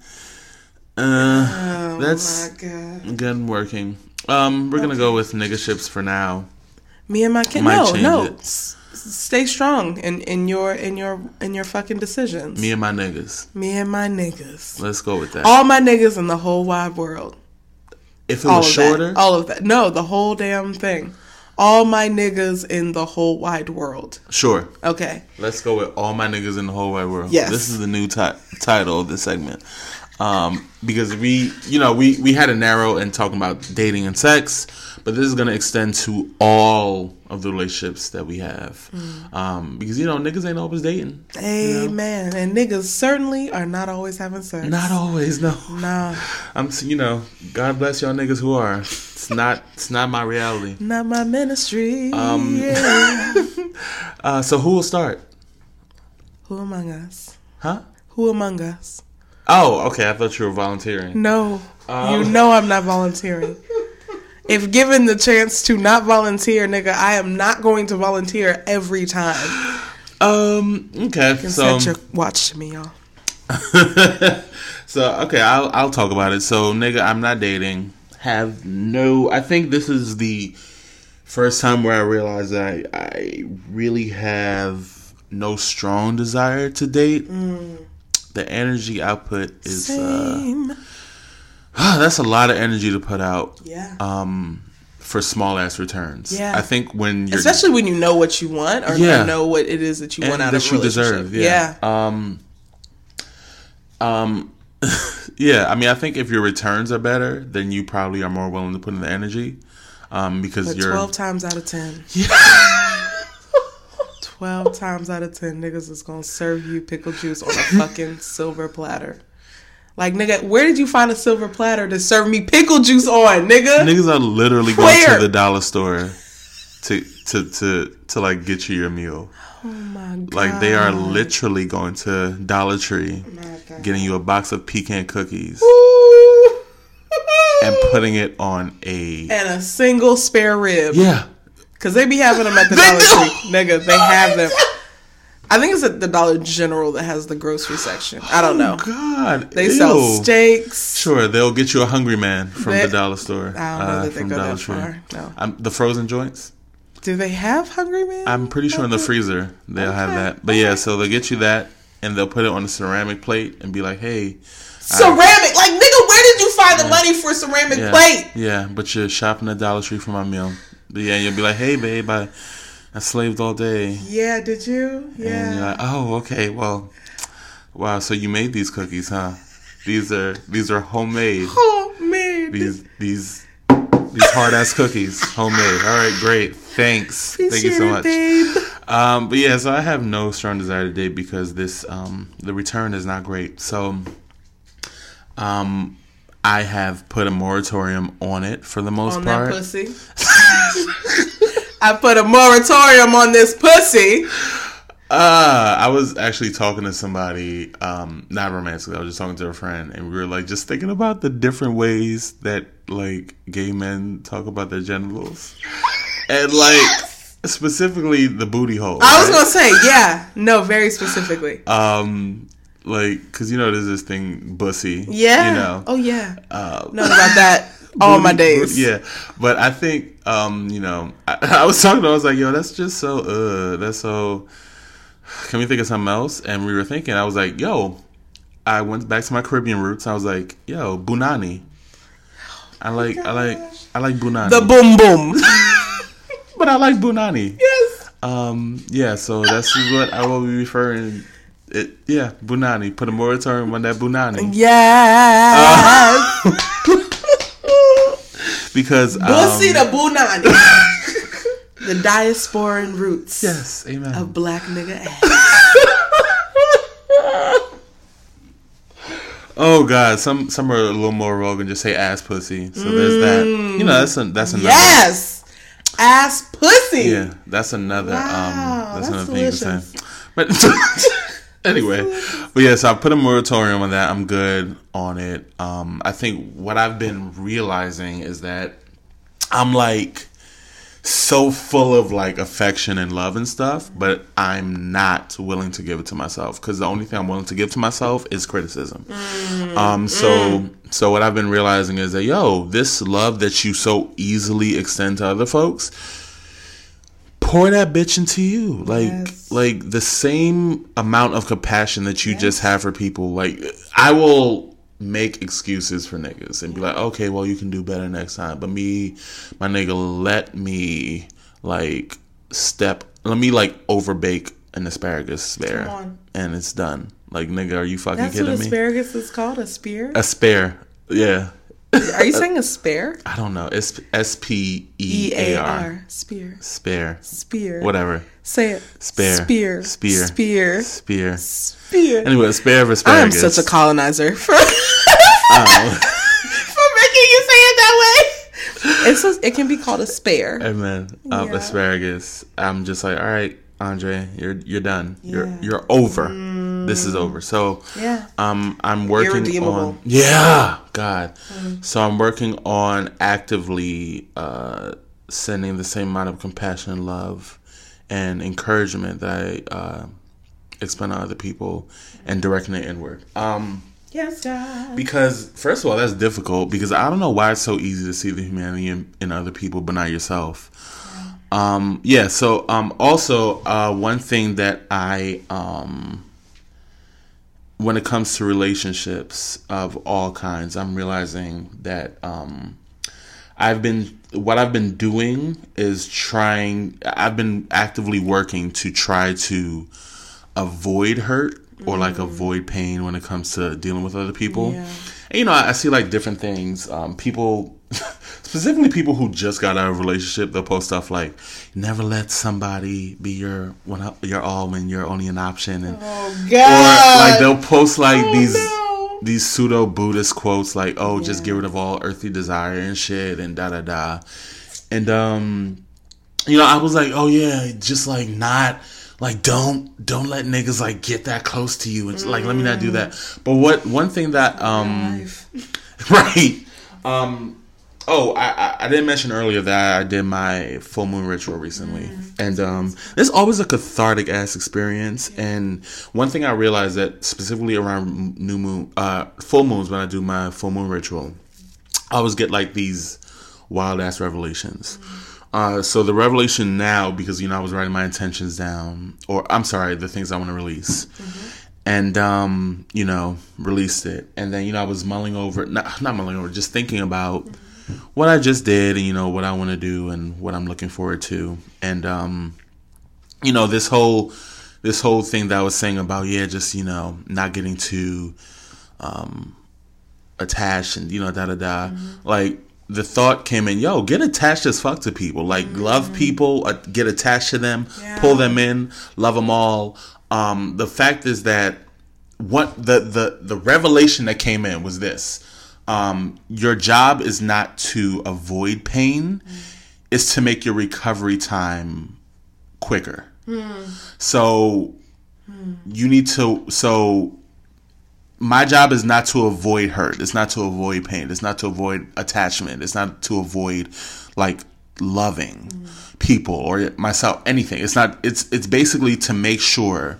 Uh, that's Oh my God. good working. Um, we're gonna go with nigga ships for now. Me and my kin. Might No, no. it. Stay strong in, in your in your in your fucking decisions. Me and my niggas. Me and my niggas. Let's go with that. All my niggas in the whole wide world. if it All was shorter, that. All of that. No, the whole damn thing. All my niggas in the whole wide world. sure. Okay. Let's go with all my niggas in the whole wide world. Yes. This is the new ti- title of this segment. Um, because we, you know, we we had a narrow and talking about dating and sex, but this is gonna extend to all of the relationships that we have. Mm. Um, because you know, niggas ain't always dating. Amen. And niggas certainly are not always having sex. Not always, no. Nah. I'm, s- you know, God bless y'all niggas who are. It's not, it's not my reality. Not my ministry. Um, yeah. Uh, so who will start? Who among us? Huh? Who among us? Oh, okay. I thought you were volunteering. No. Um, you know I'm not volunteering. If given the chance to not volunteer, nigga, I am not going to volunteer every time. Um. Okay. So. Your watch to me, y'all. so okay, I'll I'll talk about it. So nigga, I'm not dating. Have no. I think this is the first time where I realized I I really have no strong desire to date. The energy output is uh, that's a lot of energy to put out yeah. um for small ass returns. Yeah. I think when you're Especially when you know what you want or Yeah. you know what it is that you and want out that of you deserve. relationship. Yeah. Um. Um. yeah. I mean, I think if your returns are better, then you probably are more willing to put in the energy. Um, because But you're 12 times out of 10. 12 times out of 10 niggas is going to serve you pickle juice on a fucking silver platter. Like, nigga, where did you find a silver platter to serve me pickle juice on, nigga? niggas are literally going to the dollar store to to to to like get you your meal. oh my God. Like they are literally going to Dollar Tree, oh God. getting you a box of pecan cookies Ooh. and putting it on a and a single spare rib. yeah. Because they be having them at the Dollar. Tree. Nigga, they have them. I think it's at the Dollar General that has the grocery section. I don't know. Oh, God, They sell steaks. Sure, they'll get you a hungry man from They- the dollar store. I don't know uh, that they from go Dollar that Tree. far. No. Um, the frozen joints. Do they have Hungry Man? I'm pretty sure in the freezer they'll have that. But yeah, so they'll get you that, and they'll put it on a ceramic plate and be like, "Hey, ceramic. Like, nigga, where did you find the money for a ceramic yeah, plate? yeah, but you're shopping at Dollar Tree for my meal." But yeah, you'll be like, "Hey, babe, I, I slaved all day," Yeah, did you? and you're Yeah. like, "Oh, okay, well, wow, so you made these cookies, huh? These are these are homemade. Man. These these." These hard ass cookies, homemade. All right, great. Thanks. Thank you so much. Babe. Um, but yeah, so I have no strong desire to date because this um, the return is not great. So um, I have put a moratorium on it for the most On that part. pussy. I put a moratorium on this pussy. Uh, I was actually talking to somebody, um, not romantically. I was just talking to a friend, and we were like just thinking about the different ways that like gay men talk about their genitals, and like specifically the booty hole. I was gonna say, yeah, no, very specifically. um like because you know there's this thing bussy. Yeah. You know. Oh yeah. Uh, Know about that all my booty- days. Yeah, but I think um, you know, I, I was talking. to I was like, "Yo, that's just so. Uh, that's so. Can we think of something else?" And we were thinking. I was like, "Yo." I went back to my Caribbean roots. I was like, "Yo, bunani." I like, I like, I like bunani. The boom boom. but I like bunani. yes. Um, yeah. So that's what I will be referring. It, yeah, bunani. Put a moratorium on that bunani Yes. because um, Bussy the Bunani. the diasporan roots yes, amen. of black nigga ass. Oh God, some some are a little more rogue and just say ass pussy. So there's that. You know, that's a, that's another. Yes. Ass pussy. Yeah, that's another. Wow, um, that's, that's another thing to delicious. say. But anyway, but yeah, so I put a moratorium on that. I'm good on it. Um, I think what I've been realizing is that I'm like so full of like affection and love and stuff, but I'm not willing to give it to myself because the only thing I'm willing to give to myself is criticism. Um, so so what I've been realizing is that yo, this love that you so easily extend to other folks, pour that bitch into you. Like Yes. like the same amount of compassion that you just have for people. Like I will make excuses for niggas and be like, okay, well you can do better next time. But me, my nigga, let me like step let me like overbake an asparagus on. And it's done. Like nigga, are you fucking That's what kidding me? asparagus is called. A spear. A spare. Yeah. Are you saying a spare? I don't know. It's S P E A R. Spear. Spare. Spear. Whatever. Say it. Spare. Spear. Spear. Spear. Spear. Spear. Anyway, spare of asparagus. I am such a colonizer for, Oh, for making you say it that way. It's a, it can be called a spare. amen. Um, Yeah. asparagus. I'm just like, all right, Andre, you're you're done. You're you're over. This is over. So Yeah. um, I'm working on. Yeah, God. So I'm working on actively uh, sending the same amount of compassion, and love, and encouragement that I uh, expend on other people, and directing it inward. Um, Yes, God. Because first of all, that's difficult because I don't know why it's so easy to see the humanity in, in other people, but not yourself. Um, yeah. So um, also uh, one thing that I um, when it comes to relationships of all kinds, I'm realizing that um, I've been what I've been doing is trying. I've been actively working to try to avoid hurt or like avoid pain when it comes to dealing with other people. Yeah. And, you know, I, I see like different things. Um, people, specifically people who just got out of a relationship, they'll post stuff like, "Never let somebody be your one, your all when you're only an option," and Oh or like they'll post like Oh, these no. these pseudo Buddhist quotes like, "Oh, just get rid of all earthly desire and shit," and da da da. And um, you know, I was like, "Oh yeah, just like not." Like don't don't let niggas like get that close to you. It's like let me not do that. But what one thing that um right um oh I, I I didn't mention earlier that I did my full moon ritual recently, and um it's always a cathartic ass experience. And one thing I realized that specifically around new moon uh full moons when I do my full moon ritual, I always get like these wild ass revelations. Uh, so the revelation now, because you know I was writing my intentions down, or I'm sorry, the things I want to release, and um, you know released it, and then you know I was mulling over, not not mulling over, just thinking about what I just did, and you know what I want to do, and what I'm looking forward to, and um, you know this whole this whole thing that I was saying about yeah, just you know not getting too um attached and you know da da da. Like the thought came in yo get attached as fuck to people. Like love people uh, get attached to them pull them in love them all. Um the fact is that what the the the revelation that came in was this um your job is not to avoid pain mm. it's to make your recovery time quicker hmm. so hmm. you need to so my job is not to avoid hurt. It's not to avoid pain. It's not to avoid attachment. It's not to avoid like loving hmm. people or myself anything. It's not it's it's basically to make sure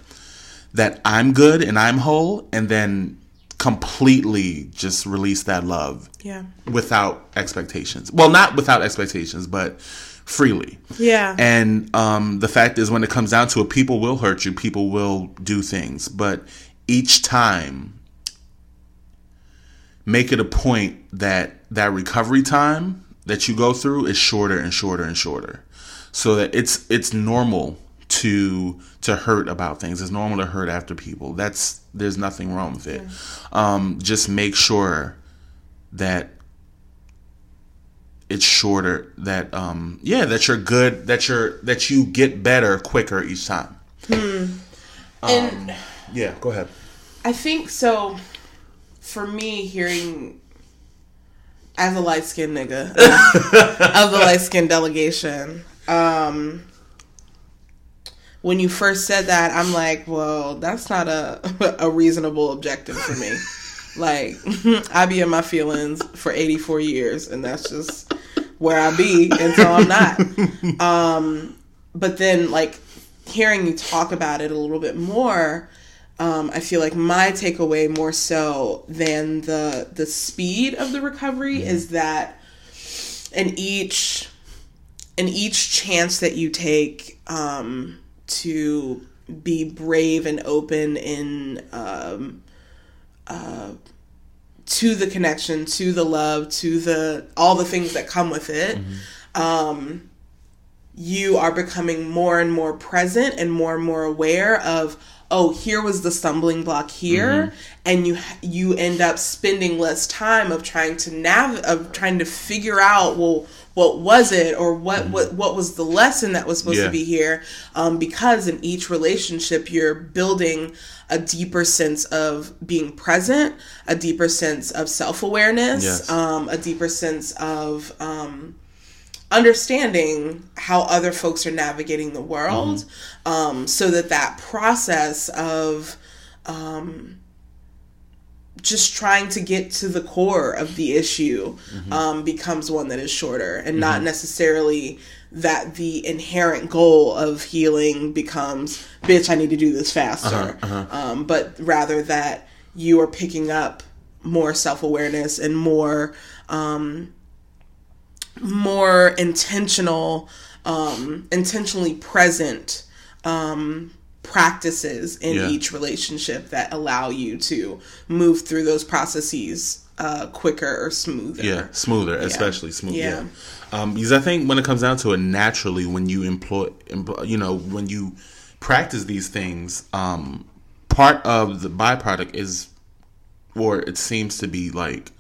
that I'm good and I'm whole, and then completely just release that love Yeah. without expectations. Well, not without expectations, but freely. Yeah. And um, the fact is, when it comes down to it, people will hurt you, people will do things, but each time, make it a point that that recovery time that you go through is shorter and shorter and shorter, so that it's it's normal to to hurt about things. It's normal to hurt after people. That's there's nothing wrong with it. Um, just make sure that it's shorter that um yeah that you're good that you're that you get better quicker each time Hmm. and yeah go ahead I think so. For me, hearing as a light skinned nigga of the light skinned delegation, um, when you first said that, I'm like, well, that's not a a reasonable objective for me. like, I be in my feelings for 84 years, and that's just where I be until I'm not. Um, but then, like, hearing you talk about it a little bit more, um, I feel like my takeaway more so than the the speed of the recovery is that in each in each chance that you take um, to be brave and open in um, uh, to the connection, to the love, to the all the things that come with it. Um, you are becoming more and more present and more and more aware of oh here was the stumbling block here. And you you end up spending less time of trying to nav of trying to figure out well what was it or what what what was the lesson that was supposed Yeah. to be here um, because in each relationship you're building a deeper sense of being present a deeper sense of self-awareness Yes. um, a deeper sense of um, understanding how other folks are navigating the world um, so that that process of um, just trying to get to the core of the issue um, becomes one that is shorter and not necessarily that the inherent goal of healing becomes bitch i need to do this faster. Um, but rather that you are picking up more self-awareness and more um, more intentional, um, intentionally present um, practices in Yeah. each relationship that allow you to move through those processes uh, quicker or smoother. yeah smoother especially smooth yeah, Yeah. Um, because i think when it comes down to it naturally when you employ you know when you practice these things um, part of the byproduct is or it seems to be like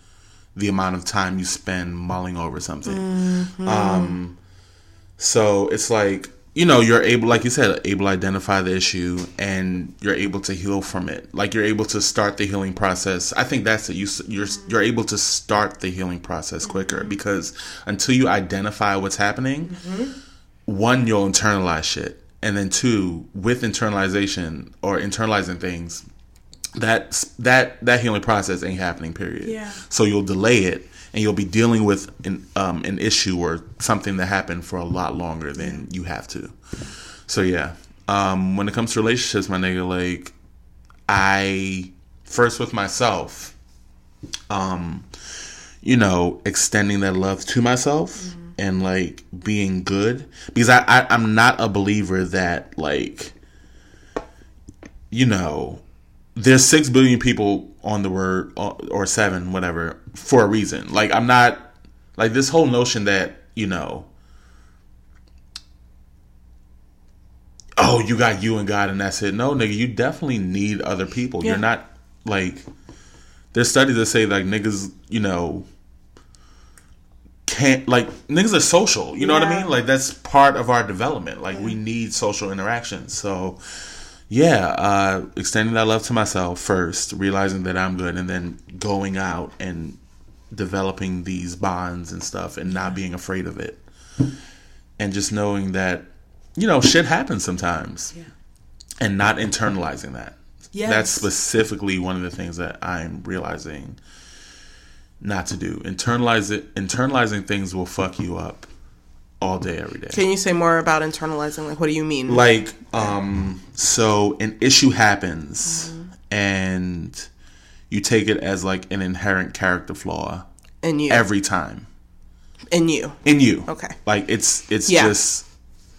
the amount of time you spend mulling over something. Um, so it's like you know you're able, like you said, able to identify the issue and you're able to heal from it. Like you're able to start the healing process. I think that's it. you you're you're able to start the healing process quicker mm-hmm. because until you identify what's happening, mm-hmm. one you'll internalize shit, and then two with internalization or internalizing things that that that healing process ain't happening period Yeah. so you'll delay it and you'll be dealing with an um, an issue or something that happened for a lot longer than you have to. So yeah. Um, when it comes to relationships my nigga like i first with myself um you know extending that love to myself and like being good. Because I, I i'm not a believer that like you know there's six billion people on the word or or seven whatever for a reason. Like i'm not like this whole notion that you know oh you got you and god and that's it. No nigga you definitely need other people. Yeah. you're not like there's studies that say like niggas you know can't like niggas are social. You know what i mean? Like that's part of our development. Like we need social interaction. So yeah, uh, extending that love to myself first, realizing that I'm good, and then going out and developing these bonds and stuff, and not being afraid of it, and just knowing that you know shit happens sometimes, and not internalizing that. Yes. That's specifically one of the things that I'm realizing not to do. Internalize it. Internalizing things will fuck you up all day, every day. Can you say more about internalizing? Like, what do you mean? like um so an issue happens and you take it as like an inherent character flaw in you. every time in you. in you Okay. like it's it's Yeah. just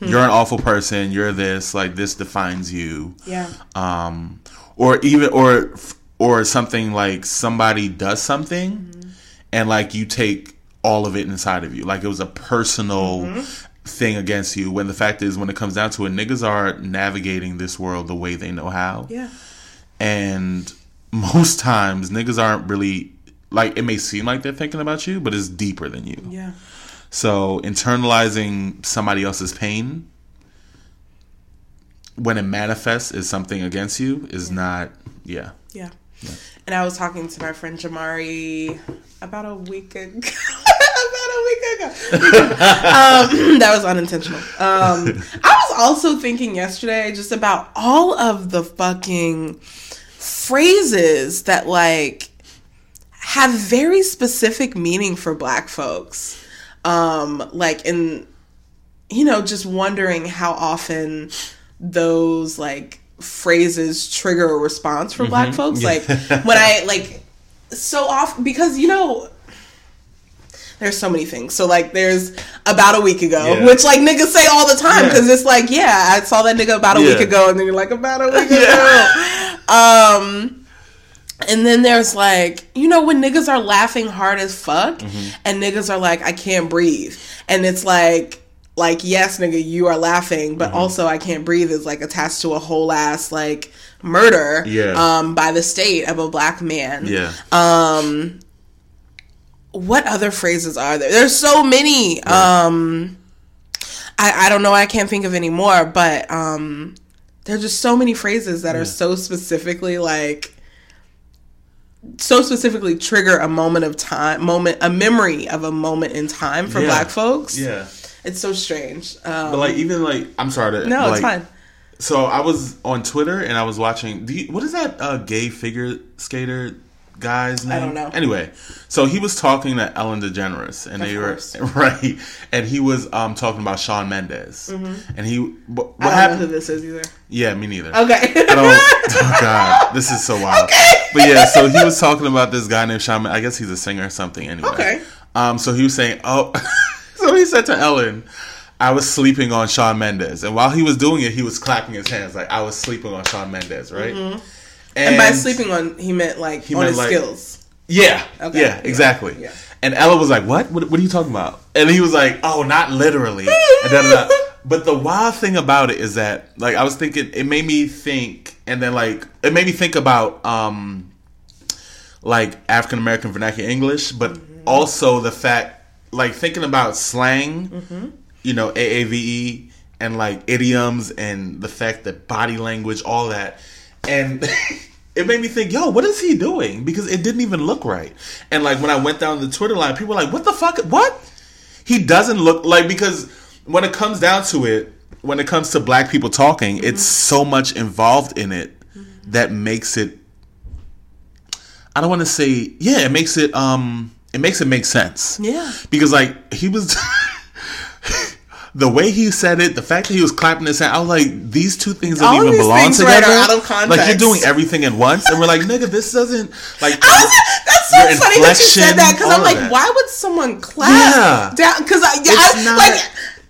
you're an awful person you're this like this defines you Yeah. um or even or or something like somebody does something Mm-hmm. and like you take all of it inside of you like it was a personal Mm-hmm. thing against you when the fact is when it comes down to it niggas are navigating this world the way they know how Yeah. and most times niggas aren't really like it may seem like they're thinking about you but it's deeper than you Yeah. so internalizing somebody else's pain when it manifests as something against you is not yeah. Yeah. And I was talking to my friend Jamari about a week ago. about a week ago. um, that was unintentional. Um, I was also thinking yesterday just about all of the fucking phrases that like have very specific meaning for black folks. Um, like in you know, just wondering how often those like phrases trigger a response from black folks. Like when I like so often because you know there's so many things. So like there's about a week ago, Yeah. which like niggas say all the time Yeah. because it's like yeah, I saw that nigga about a week ago, and then you're like about a week ago. Um, and then there's like, you know, when niggas are laughing hard as fuck and niggas are like, I can't breathe. And it's like, like, yes, nigga, you are laughing, but also I can't breathe is like attached to a whole ass like murder Yeah. um by the state of a black man. Yeah. Um what other phrases are there? There's so many. Um I, I don't know, I can't think of any more, but um there's just so many phrases that are so specifically like so specifically trigger a moment of time moment a memory of a moment in time for Yeah. black folks yeah. It's so strange um, But like even like I'm sorry to no like, it's fine So I was on Twitter and I was watching. Do you, what is that uh, gay figure skater guy's name? I don't know. Anyway, so he was talking to Ellen DeGeneres, and Of they course. were right, and he was um, talking about Shawn Mendes, and he what, what Mm-hmm. i don't know happened? who this is either Yeah, me neither. okay I don't. Oh God, this is so wild. Okay. But yeah, so he was talking about this guy named Shawn. Men- I guess he's a singer or something. Anyway. Okay. Um. So he was saying, oh, so he said to Ellen, "I was sleeping on Shawn Mendes," and while he was doing it, he was clapping his hands like I was sleeping on Shawn Mendes, right? Mm-hmm. and by sleeping on he meant like on meant, his like- skills Yeah. Okay. Yeah. Exactly. Yeah. And Ella was like, "What? what? What are you talking about?" And he was like, "Oh, not literally." and da, da, da. But the wild thing about it is that, like, I was thinking, it made me think, and then like, it made me think about, um, like African American vernacular English, but also the fact, like, thinking about slang, mm-hmm. you know, AAVE, and like idioms, and the fact that body language, all that, and. It made me think, yo, what is he doing? Because it didn't even look right. And like when I went down the Twitter line, people were like, what the fuck? What? He doesn't look like because when it comes down to it, when it comes to black people talking, mm-hmm. it's so much involved in it mm-hmm. that makes it I don't want to say yeah, it makes it um it makes it make sense. Yeah. Because like he was the way he said it, the fact that he was clapping his hand, I was like, these two things don't All even belong right, together. of Like you're doing everything at once, and we're like, nigga, this doesn't like. That's so funny that you said that because I'm like, why would someone clap Yeah. down? Because I, yeah, I not- like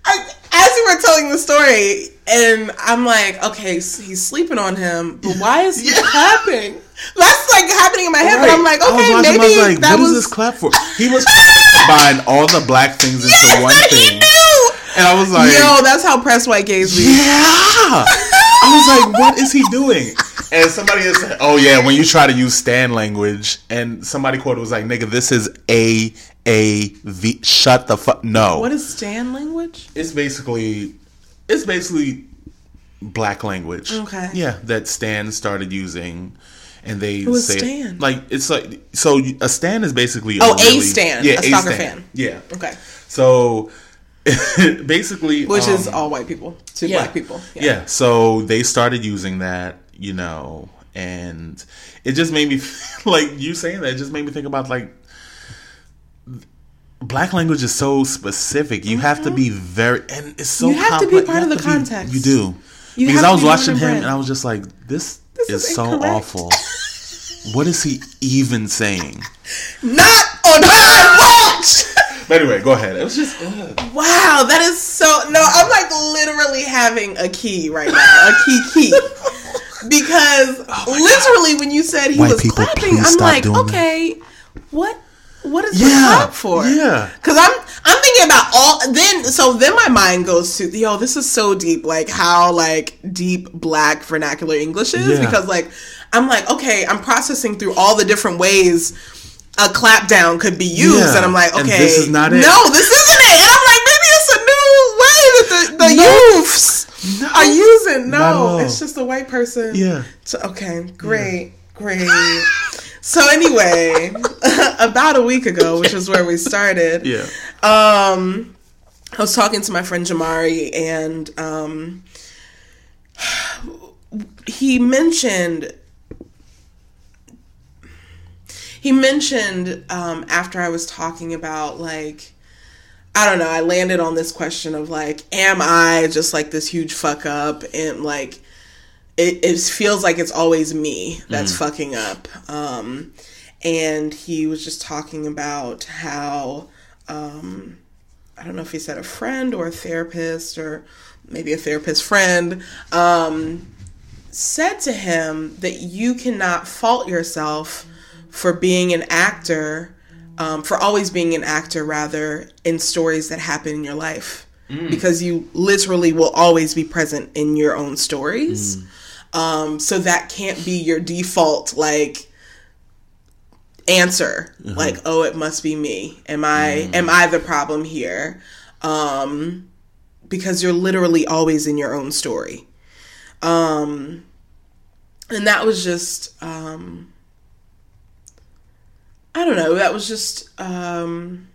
I, as you were telling the story, and I'm like, okay, so he's sleeping on him, but why is he Yeah. clapping? That's like happening in my head, but I'm like, okay, watching, maybe I was like, that what is was this clap for? He was trying to combine all the black things into yes, one thing, he knew. and I was like, Yo, that's how press white gays be. Yeah. I was like, what is he doing? And somebody has said, oh yeah, when you try to use Stan language, and somebody quoted was like, nigga, this is A A V. Shut the fuck. No. What is Stan language? it's basically, it's basically black language. Okay. Yeah, that Stan started using. And they Who is say Stan? like it's like so a Stan is basically Oh, a really- Stan, yeah a soccer fan. yeah Okay, so basically which is um, all white people to yeah. black people. Yeah. So they started using that, you know, and it just made me like you saying that. It just made me think about like black language is so specific. You have to be very, and it's so. Mm-hmm. You have to be part of the to be- context. you do. You because I was watching him and I was just like, this, This is, is so incorrect. awful. what is he even saying? Not on my watch. But anyway, go ahead. It was just Wow, that is so. No, I'm like literally having a key right now, a key key. Because oh literally, when you said he White was people, clapping, I'm like, doing that. okay, what, what is the Yeah, clap for? yeah. Because I'm, I'm thinking about all. Then, so then my mind goes to, yo, this is so deep. Like how like deep black vernacular English is. Yeah. Because like, I'm like, okay, I'm processing through all the different ways a clap down could be used, Yeah, and I'm like, okay, and this is not it. No, this isn't it. And I'm like, maybe it's a new way that the, the No. youths are using. No, it's just a white person. Yeah. So, okay, great, great. So anyway, about a week ago, which is where we started. yeah. Um, I was talking to my friend Jamari, and um, he mentioned he mentioned um, after I was talking about like I don't know. I landed on this question of like, am I just like this huge fuck up and like it, it feels like it's always me that's fucking up. Um, and he was just talking about how um, I don't know if he said a friend or a therapist or maybe a therapist friend um, said to him that you cannot fault yourself for being an actor, um, for always being an actor, rather, in stories that happen in your life. Because you literally will always be present in your own stories. Um, so that can't be your default, like, answer. Like, oh, it must be me. Am I, am I the problem here? Um, because you're literally always in your own story. Um, and that was just, um, I don't know, that was just um,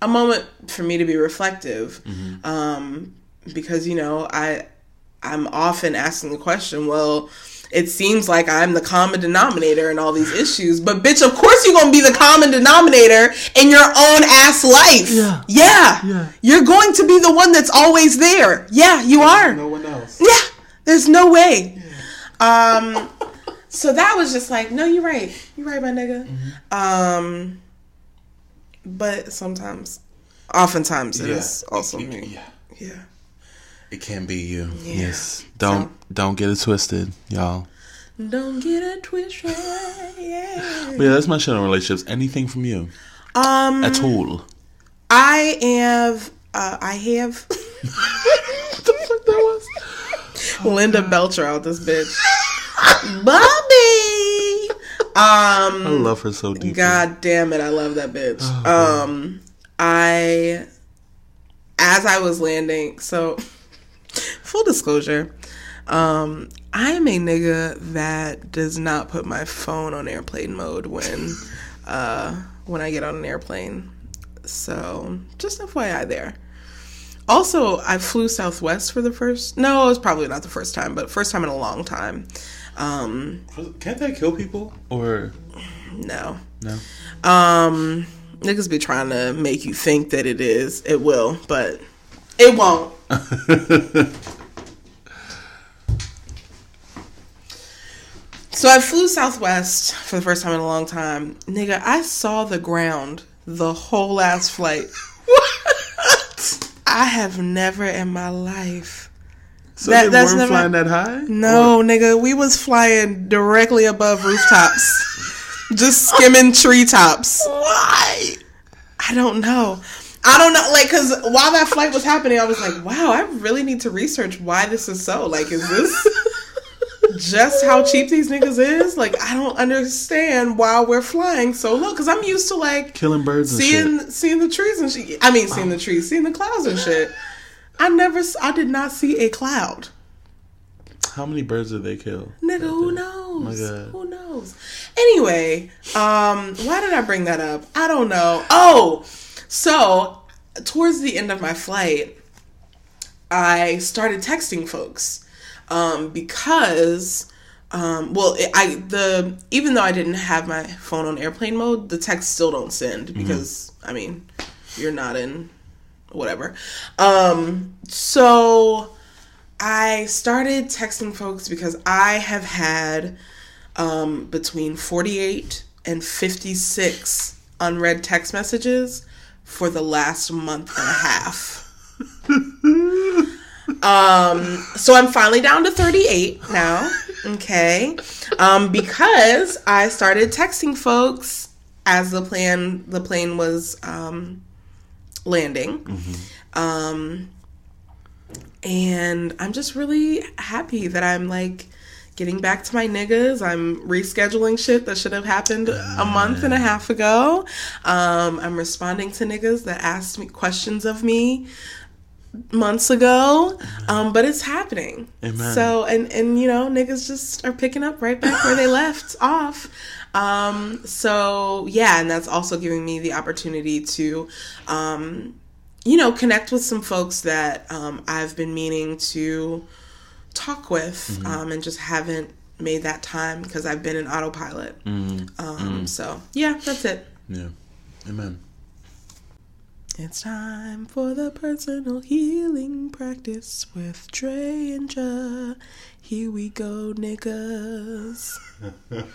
a moment for me to be reflective. Um, because, you know, I, I'm often asking the question, well, it seems like I'm the common denominator in all these issues, but bitch, of course you're gonna be the common denominator in your own ass life. Yeah. Yeah. Yeah. You're going to be the one that's always there. Yeah, you are. No one else. Yeah, there's no way. Um, so that was just like, no, you're right. You're right, my nigga. Um, but sometimes, oftentimes, it is also me. Yeah. Yeah. It can be you. Yes. Don't don't get it twisted, y'all. Don't get it twisted. Yeah. But yeah, that's my shit on relationships. Anything from you Um, at all? I have. Uh, I have. What the fuck that was? Linda Belcher out this bitch. Bobby. Um. I love her so deeply. God damn it, I love that bitch. Oh, um I as I was landing, so full disclosure, um I am a nigga that does not put my phone on airplane mode when uh when I get on an airplane. So, just FYI there. Also, I flew Southwest for the first no, it was probably not the first time, but first time in a long time. Um Can't that kill people? Or no. no? Um, niggas be trying to make you think that it is. It will, but it won't. so I flew Southwest for the first time in a long time. Nigga, I saw the ground the whole last flight. what? I have never in my life. So That- they that's never- flying that high? No, nigga, we was flying directly above rooftops. Just skimming treetops. Why? I don't know. I don't know, like, cause while that flight was happening, I was like, wow, I really need to research why this is so. Like, is this just how cheap these niggas is? Like, I don't understand why we're flying so low. Cause I'm used to like Killing birds and seeing shit. seeing the trees and shit. I mean, seeing the trees, seeing the clouds and shit. I never, I did not see a cloud. How many birds did they kill? Nigga, who knows? Who knows? Anyway, um, why did I bring that up? I don't know. Oh, so towards the end of my flight, I started texting folks um, because, um, well, it, I the even though I didn't have my phone on airplane mode, the texts still don't send because I mean, you're not in whatever. Um, so I started texting folks because I have had um, between 48 and 56 unread text messages for the last month and a half. um, so I'm finally down to 38 now. Okay. Um, because I started texting folks as the plan the plane was um, landing. Um, and I'm just really happy that I'm like getting back to my niggas. I'm rescheduling shit that should have happened a month and a half ago. Um, I'm responding to niggas that asked me questions of me months ago. Um, but it's happening. Amen. So and and you know, niggas just are picking up right back where they left off. Um, so yeah, and that's also giving me the opportunity to um you know, connect with some folks that um, I've been meaning to talk with um, and just haven't made that time because I've been in autopilot. Um, So, yeah, that's it. Yeah. Amen. It's time for the personal healing practice with Dre and Ja. Here we go, niggas.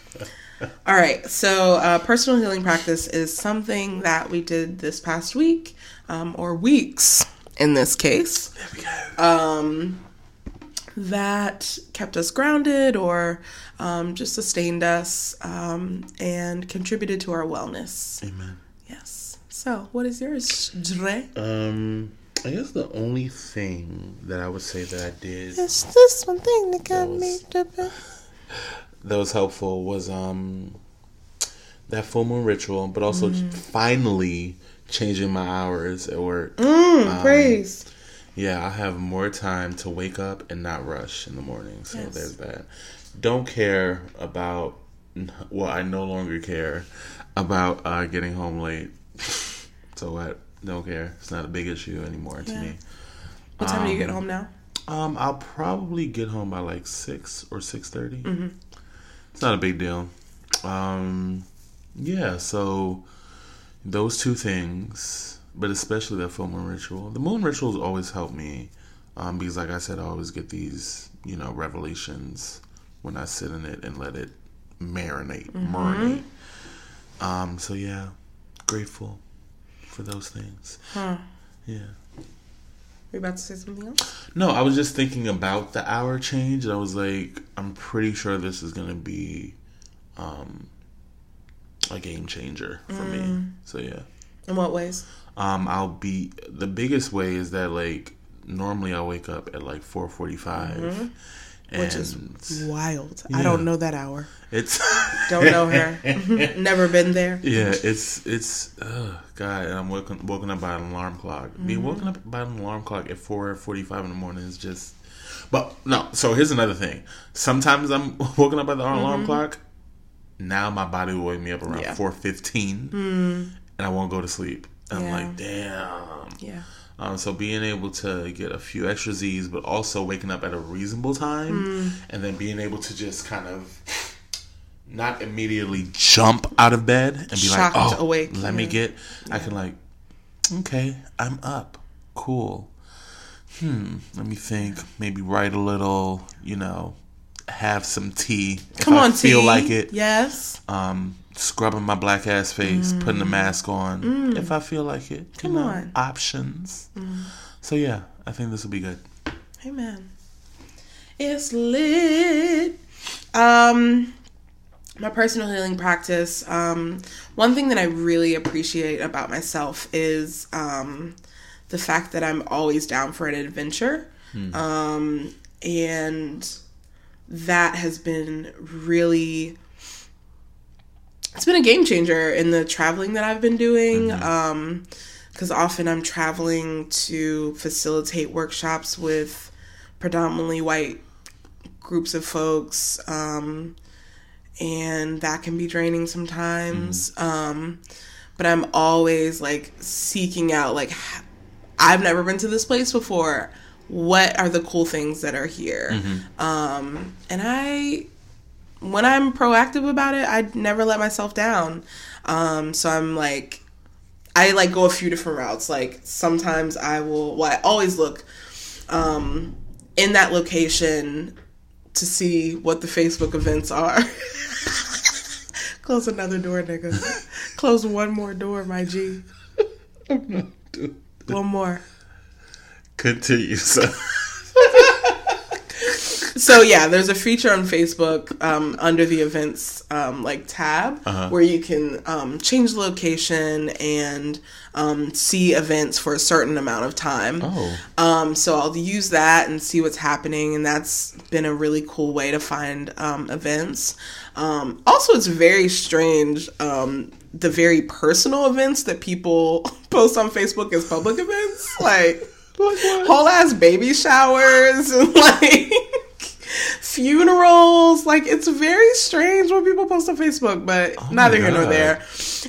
All right, so uh, personal healing practice is something that we did this past week, um, or weeks in this case. There we go. um, that kept us grounded or um, just sustained us um, and contributed to our wellness. Amen. So, what is yours, Dre? Um, I guess the only thing that I would say that I did It's this one thing that got That me was- to be. that was helpful was um that full moon ritual, but also finally changing my hours at work. Mm, praise. Yeah, I have more time to wake up and not rush in the morning. So Yes. there's that. Don't care about. Well, I no longer care about uh, getting home late. so what? Don't care. It's not a big issue anymore to Yeah. me. What time do you get home now? Um, I'll probably get home by like six or six It's not a big deal. Um, yeah. So those two things, but especially that full moon ritual. The moon rituals always help me, um, because like I said, I always get these, you know, revelations when I sit in it and let it marinate, marinate. Um, so yeah, grateful for those things. Huh. Yeah. Are you about to say something else? No, I was just thinking about the hour change, and I was like, I'm pretty sure this is gonna be, um, a game changer for me. So yeah, In what ways? um, I'll be the biggest way is that like normally I wake up at like 4:45, Which is wild. I don't know that hour. it's Don't know her. Never been there. Yeah, it's it's oh god, and I'm woken woken up by an alarm clock. Being mm-hmm. woken up by an alarm clock at four forty five in the morning is just. But no, so here's another thing. Sometimes I'm woken up by the alarm mm-hmm. clock. Now my body will wake me up around Yeah. four fifteen, mm. and I won't go to sleep. I'm Yeah. like, damn. Yeah. Um, so being able to get a few extra Z's, but also waking up at a reasonable time, and then being able to just kind of not immediately jump out of bed and be Shocked like, "Oh, awake, let me yeah. get." I can like, okay, I'm up, cool. Hmm, let me think. Maybe write a little, you know, have some tea. if Come I on, feel T. like it. Yes. Um, scrubbing my black ass face, putting a mask on if I feel like it. Mm. Come you know, on. Mm. options. So yeah, I think this will be good. Amen. It's lit. Um, my personal healing practice. Um, one thing that I really appreciate about myself is um, the fact that I'm always down for an adventure. Um, and that has been really it's been a game changer in the traveling that I've been doing. Um, because often I'm traveling to facilitate workshops with predominantly white groups of folks, um, and that can be draining sometimes. Um, but I'm always like seeking out like I've never been to this place before. What are the cool things that are here? Um, and I when I'm proactive about it, I never let myself down. Um, so I'm like, I like go a few different routes. Like sometimes I will. Well, I always look um, in that location to see what the Facebook events are. Close another door, nigga. Close one more door, my G. One more. Continue. So. So yeah, there's a feature on Facebook um, under the events um, like tab where you can um, change the location and um, see events for a certain amount of time. Oh. Um, so I'll use that and see what's happening, and that's been a really cool way to find um, events. Um, also, it's very strange um, the very personal events that people post on Facebook as public events, like whole ass baby showers and like funerals. Like it's very strange when people post on Facebook, but neither here nor there.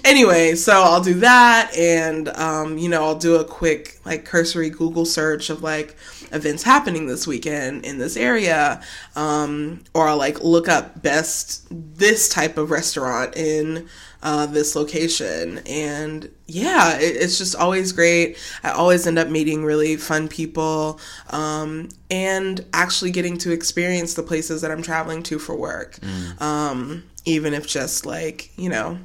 Anyway, so I'll do that, and um, you know, I'll do a quick like cursory Google search of like events happening this weekend in this area, um, or I'll like look up best this type of restaurant in uh, this location, and yeah, it, it's just always great. I always end up meeting really fun people, um, and actually getting to experience the places that I'm traveling to for work, um, even if just like you know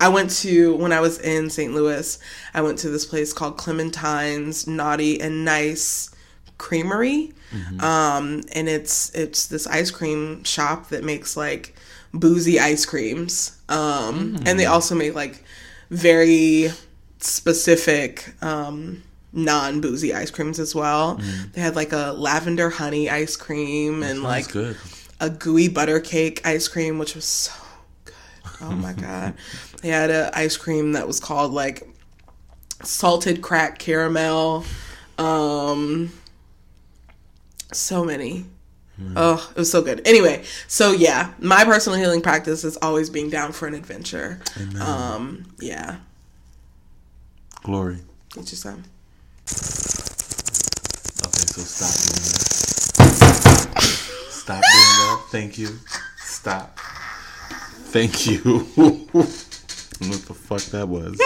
I went to when I was in St. Louis. I went to this place called Clementine's Naughty and Nice Creamery, um, and it's it's this ice cream shop that makes like boozy ice creams, um, and they also make like very specific um, non boozy ice creams as well. They had like a lavender honey ice cream and like good. a gooey butter cake ice cream, which was so good. Oh my god! They had an ice cream that was called like salted crack caramel. Um, so many. Oh, it was so good. Anyway, so yeah, my personal healing practice is always being down for an adventure. Um, yeah, Glory. get you some. Okay, so stop doing that. Stop doing that. Thank you. Stop. Thank you. what the fuck that was?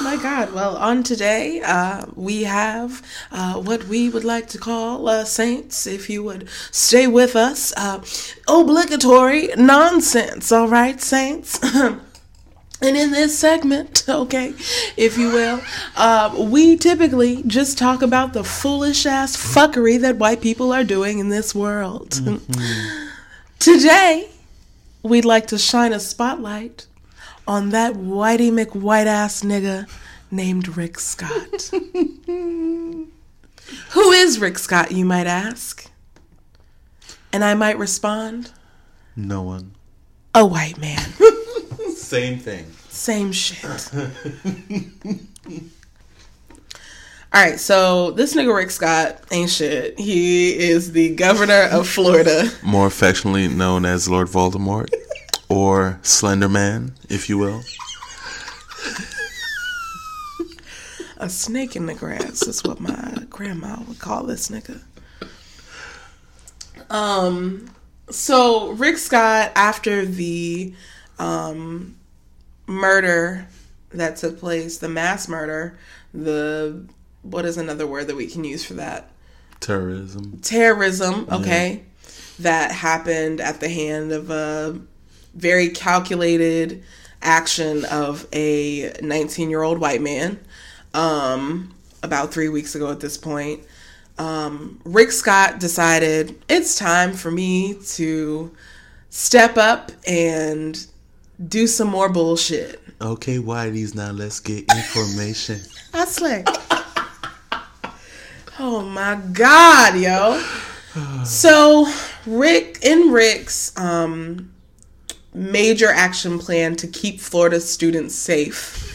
My God. Well, on today, uh, we have uh, what we would like to call uh, saints. If you would stay with us, uh, obligatory nonsense. All right, saints. And in this segment, okay, if you will, uh, we typically just talk about the foolish ass fuckery that white people are doing in this world. Today, we'd like to shine a spotlight on that whitey McWhite ass nigga named Rick Scott. Who is Rick Scott, you might ask? And I might respond, No one. a white man. Same thing. Same shit. All right, so this nigga Rick Scott ain't shit. He is the governor of Florida. More affectionately known as Lord Voldemort, or Slender Man, if you will. A snake in the grass is what my grandma would call this nigga. Um, so Rick Scott, after the um murder that took place, the mass murder, the what is another word that we can use for that? Terrorism. terrorism, okay, that happened at the hand of a very calculated action of a 19 year old white man um, about three weeks ago at this point. Um, Rick Scott decided it's time for me to step up and do some more bullshit. Okay, Whitey's now let's get information. I slay. Oh my god, yo. So Rick in Rick's um major action plan to keep Florida students safe.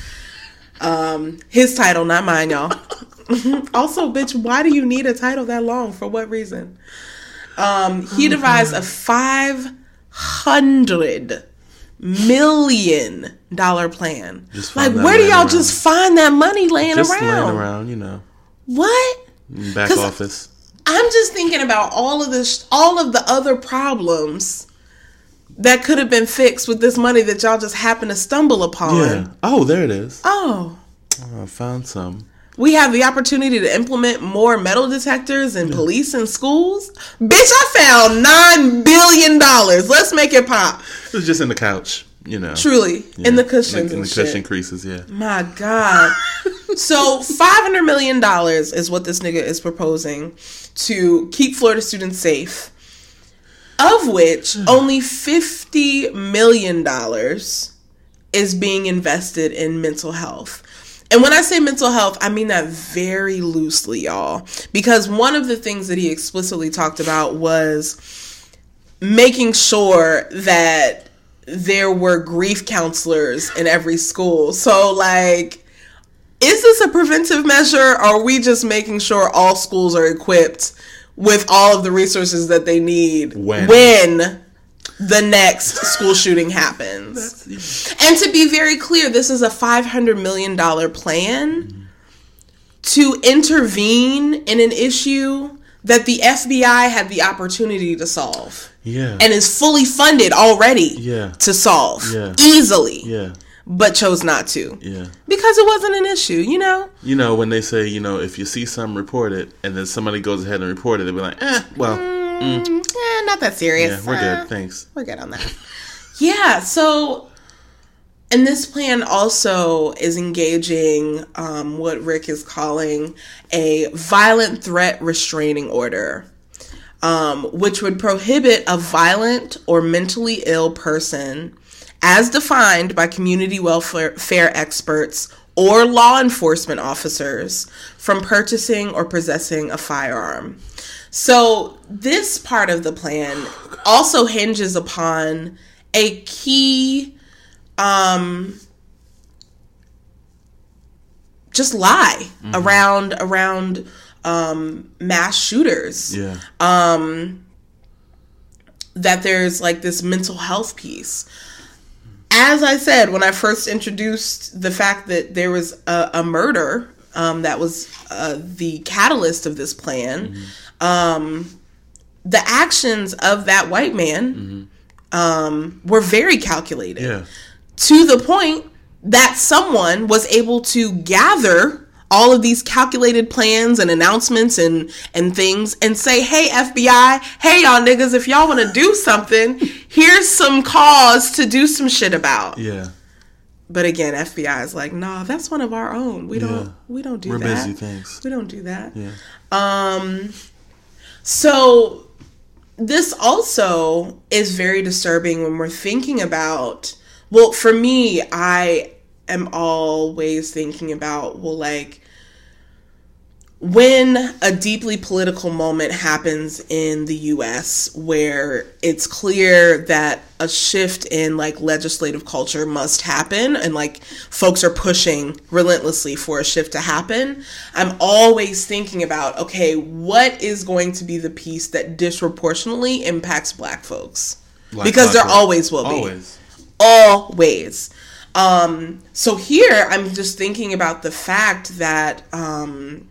Um his title, not mine, y'all. also, bitch, why do you need a title that long? For what reason? Um he devised a five hundred million dollar plan. Like where do y'all around. just find that money laying Just around? laying around, you know, What? Back office. I'm just thinking about all of this, all of the other problems that could have been fixed with this money that y'all just happened to stumble upon. Yeah. Oh, there it is. Oh, oh I found some. we have the opportunity to implement more metal detectors in police and schools. Bitch, I found nine billion dollars. Let's make it pop. It was just in the couch, you know. Truly, Yeah. in the cushions in and the shit. cushion creases. Yeah. My God. so five hundred million dollars is what this nigga is proposing to keep Florida students safe. Of which only fifty million dollars is being invested in mental health. And when I say mental health, I mean that very loosely, y'all. Because one of the things that he explicitly talked about was making sure that there were grief counselors in every school. So, like, is this a preventive measure? Or are we just making sure all schools are equipped with all of the resources that they need When? when the next school shooting happens? And to be very clear, this is a $500 million plan to intervene in an issue that the FBI had the opportunity to solve Yeah. and is fully funded already Yeah. to solve Yeah. easily, yeah. But chose not to Yeah. because it wasn't an issue, you know? You know, when they say, you know, if you see something, report it, and then somebody goes ahead and report it, they'll be like, eh, well, Mm, eh, not that serious. yeah, we're Uh, good. Thanks. We're good on that. yeah, so and this plan also is engaging um, what Rick is calling a violent threat restraining order, um, which would prohibit a violent or mentally ill person, as defined by community welfare experts or law enforcement officers, from purchasing or possessing a firearm. So, this part of the plan also hinges upon a key um just lie around around um mass shooters Yeah. Um, that there's like this mental health piece as i said when i first introduced the fact that there was a, a murder um, that was uh, the catalyst of this plan um, the actions of that white man um, were very calculated. Yeah. to the point that someone was able to gather all of these calculated plans and announcements and and things and say, "Hey FBI, hey y'all niggas, if y'all want to do something, here's some cause to do some shit about." Yeah. But again, FBI is like, "Nah, that's one of our own. We Yeah. don't we don't do that. We're that. busy. Thanks. We don't do that." Yeah. Um, so this also is very disturbing when we're thinking about. Well, for me, I am always thinking about well, like when a deeply political moment happens in the US where it's clear that a shift in like legislative culture must happen and like folks are pushing relentlessly for a shift to happen, I'm always thinking about okay, what is going to be the piece that disproportionately impacts black folks? Like because there clockwork. always will be Always. always. Um, so here I'm just thinking about the fact that um,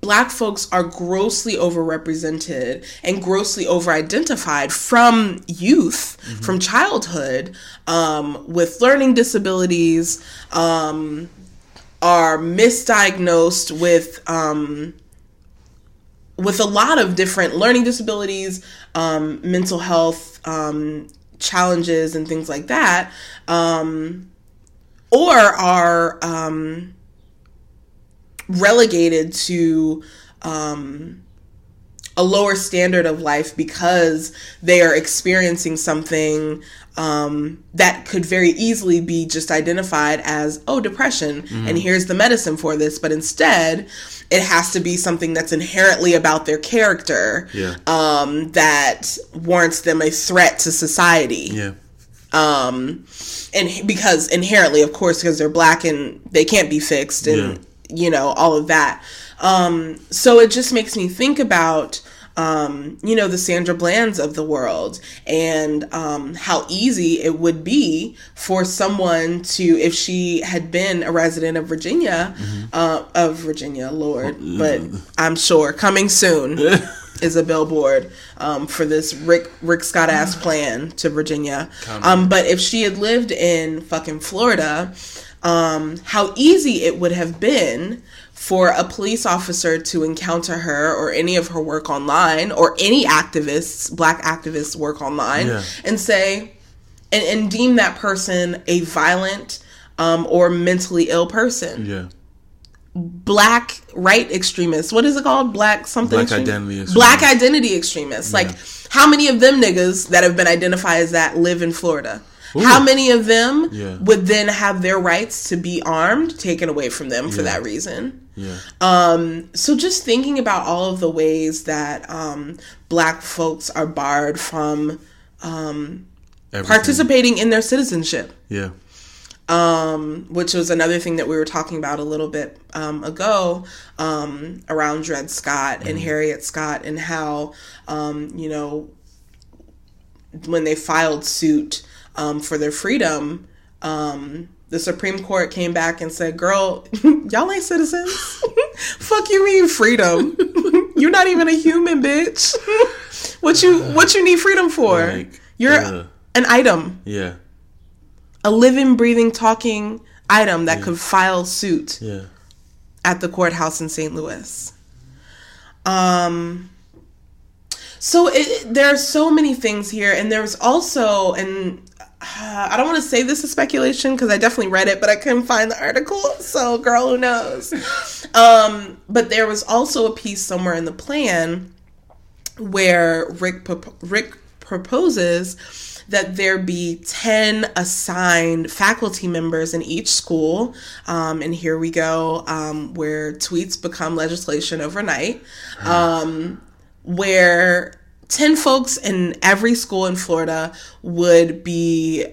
black folks are grossly overrepresented and grossly over-identified from youth, from childhood, um, with learning disabilities, um, are misdiagnosed with um, with a lot of different learning disabilities, um, mental health um, challenges, and things like that, um, or are um, relegated to um, a lower standard of life because they are experiencing something um, that could very easily be just identified as, oh, depression, and here's the medicine for this. But instead, it has to be something that's inherently about their character Yeah. um, that warrants them a threat to society Yeah. um and because inherently of course because they're black and they can't be fixed and you know all of that um so it just makes me think about um you know the Sandra Blands of the world and um how easy it would be for someone to if she had been a resident of Virginia uh of Virginia lord but I'm sure coming soon is a billboard um, for this Rick Rick Scott ass plan to Virginia. Um, but if she had lived in fucking Florida, um, how easy it would have been for a police officer to encounter her or any of her work online or any activists, black activists work online Yeah. and say and, and deem that person a violent um, or mentally ill person Yeah. black right extremists. What is it called? Black something. Black identity extremists. Black identity extremists. Like how many of them niggas that have been identified as that live in Florida? How many of them Yeah. would then have their rights to be armed taken away from them for Yeah. that reason? Yeah. Um, so just thinking about all of the ways that um, black folks are barred from Everything. participating in their citizenship Yeah. um, which was another thing that we were talking about a little bit um, ago um, around Dred Scott and Harriet Scott and how, um, you know, when they filed suit um, for their freedom, um, the Supreme Court came back and said, "Girl, y'all ain't citizens. Fuck you mean freedom? You're not even a human, bitch. what you what you need freedom for? Like, You're yeah. an item." Yeah. a living, breathing, talking item that could file suit Yeah. at the courthouse in St. Louis. Um, so it, there are so many things here, and there's also, and uh, I don't want to say this is speculation because I definitely read it, but I couldn't find the article. So, girl, who knows? um, but there was also a piece somewhere in the plan where Rick pro- Rick proposes that there be 10 assigned faculty members in each school. Um, and here we go, um, where tweets become legislation overnight, um, where 10 folks in every school in Florida would be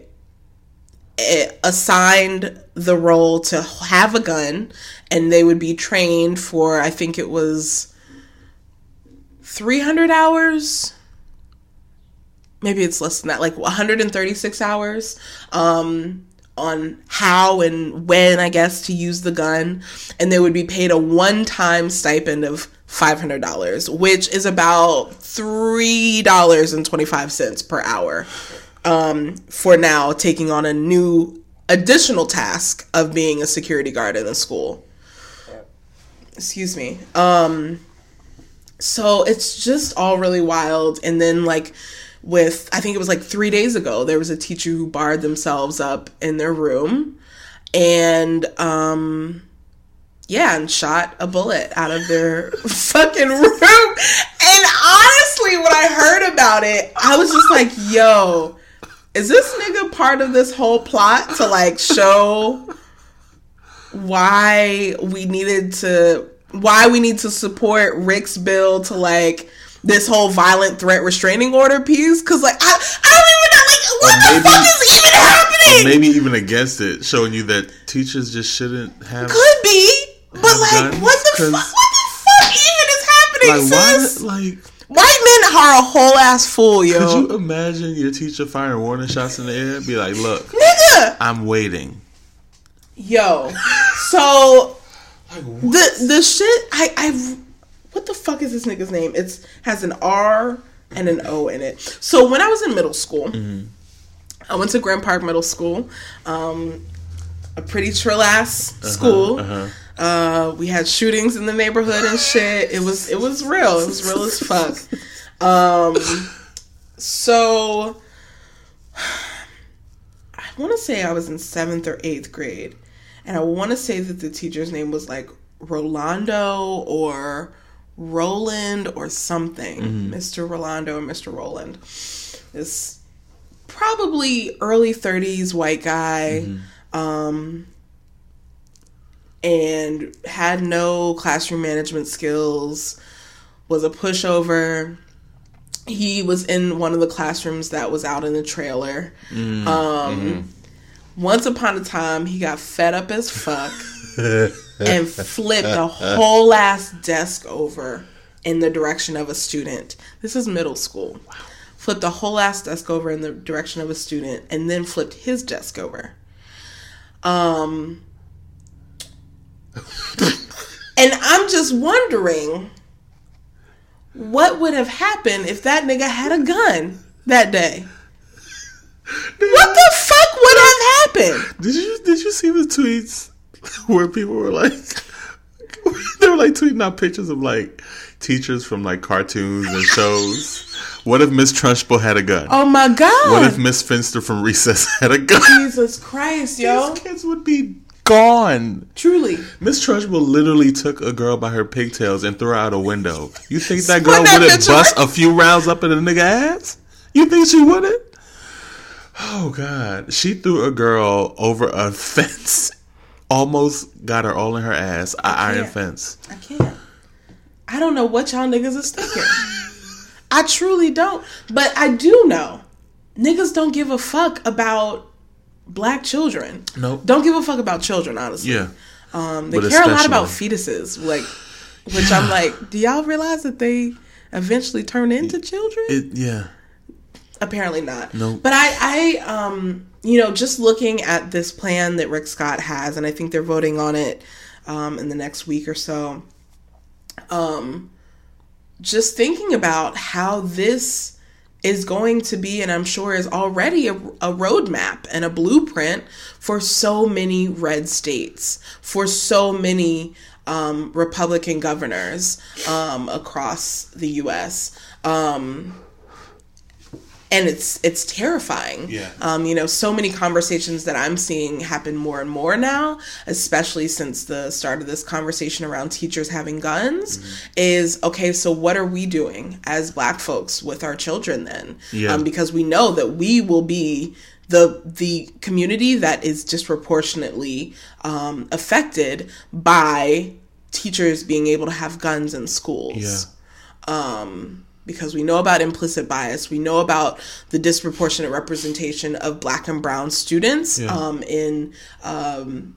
eh, assigned the role to have a gun and they would be trained for, I think it was 300 hours? Maybe it's less than that like 136 hours. Um on how and when i guess to use the gun and they would be paid a one-time stipend of $500 which is about $3.25 per hour um for now taking on a new additional task of being a security guard in a school. Excuse me. Um so it's just all really wild. And then like with i think it was like three days ago there was a teacher who barred themselves up in their room and um yeah and shot a bullet out of their fucking room. And honestly when i heard about it i was just like yo is this nigga part of this whole plot to like show why we needed to why we need to support Rick's bill to like this whole violent threat restraining order piece because like I, I don't even know like what Or the maybe- fuck is even happening Maybe even against it, showing you that teachers just shouldn't have. could be but like guns, what the fuck what the fuck even is happening Like why? sis Like, white men are a whole ass fool yo could you imagine your teacher firing warning shots in the air? Be like, look, nigga I'm waiting. Yo, so the the shit I I what the fuck is this nigga's name? It's has an R and an O in it. So when I was in middle school, I went to Grand Park Middle School, um, a pretty trill ass school. uh-huh. Uh, we had shootings in the neighborhood and shit. It was it was real. It was real as fuck. Um, so I want to say I was in seventh or eighth grade, and I want to say that the teacher's name was like Rolando or Roland or something, Mr. Rolando or Mr. Roland. This probably early 30s white guy. Um, and had no classroom management skills, was a pushover. He was in one of the classrooms that was out in the trailer. Um, Once upon a time, he got fed up as fuck and flipped a whole ass desk over in the direction of a student. This is middle school. Flipped the whole ass desk over in the direction of a student and then flipped his desk over. Um, and I'm just wondering what would have happened if that nigga had a gun that day? What the fuck would have happened? Did you did you see the tweets where people were like they were like tweeting out pictures of like teachers from like cartoons and shows. What if Miss Trunchbull had a gun? Oh my god! What if Miss Finster from Recess had a gun? Jesus Christ, yo! These kids would be gone. Truly, Miss Trunchbull literally took a girl by her pigtails and threw her out a window. You think that girl wouldn't bust a few rounds up in a nigga ass? You think she wouldn't? Oh god, she threw a girl over a fence. Almost got her all in her ass. Iron fence. I can't. I don't know what y'all niggas is thinking. I truly don't. But I do know niggas don't give a fuck about black children. Nope. Don't give a fuck about children, honestly. Yeah. Um, they But care a lot about fetuses, like, which I'm like, do y'all realize that they eventually turn into children? It yeah. Apparently not. Nope. But I, I, um, you know, just looking at this plan that Rick Scott has, and I think they're voting on it um, in the next week or so. Um, just thinking about how this is going to be, and I'm sure is already a, a roadmap and a blueprint for so many red states, for so many um, Republican governors um, across the U.S. Um, and it's it's terrifying. Yeah. Um, you know, so many conversations that I'm seeing happen more and more now, especially since the start of this conversation around teachers having guns, Mm-hmm. is okay, so what are we doing as black folks with our children then? Yeah. Um, because we know that we will be the the community that is disproportionately um, affected by teachers being able to have guns in schools Yeah. Because we know about implicit bias. We know about the disproportionate representation of black and brown students Yeah. um, in um,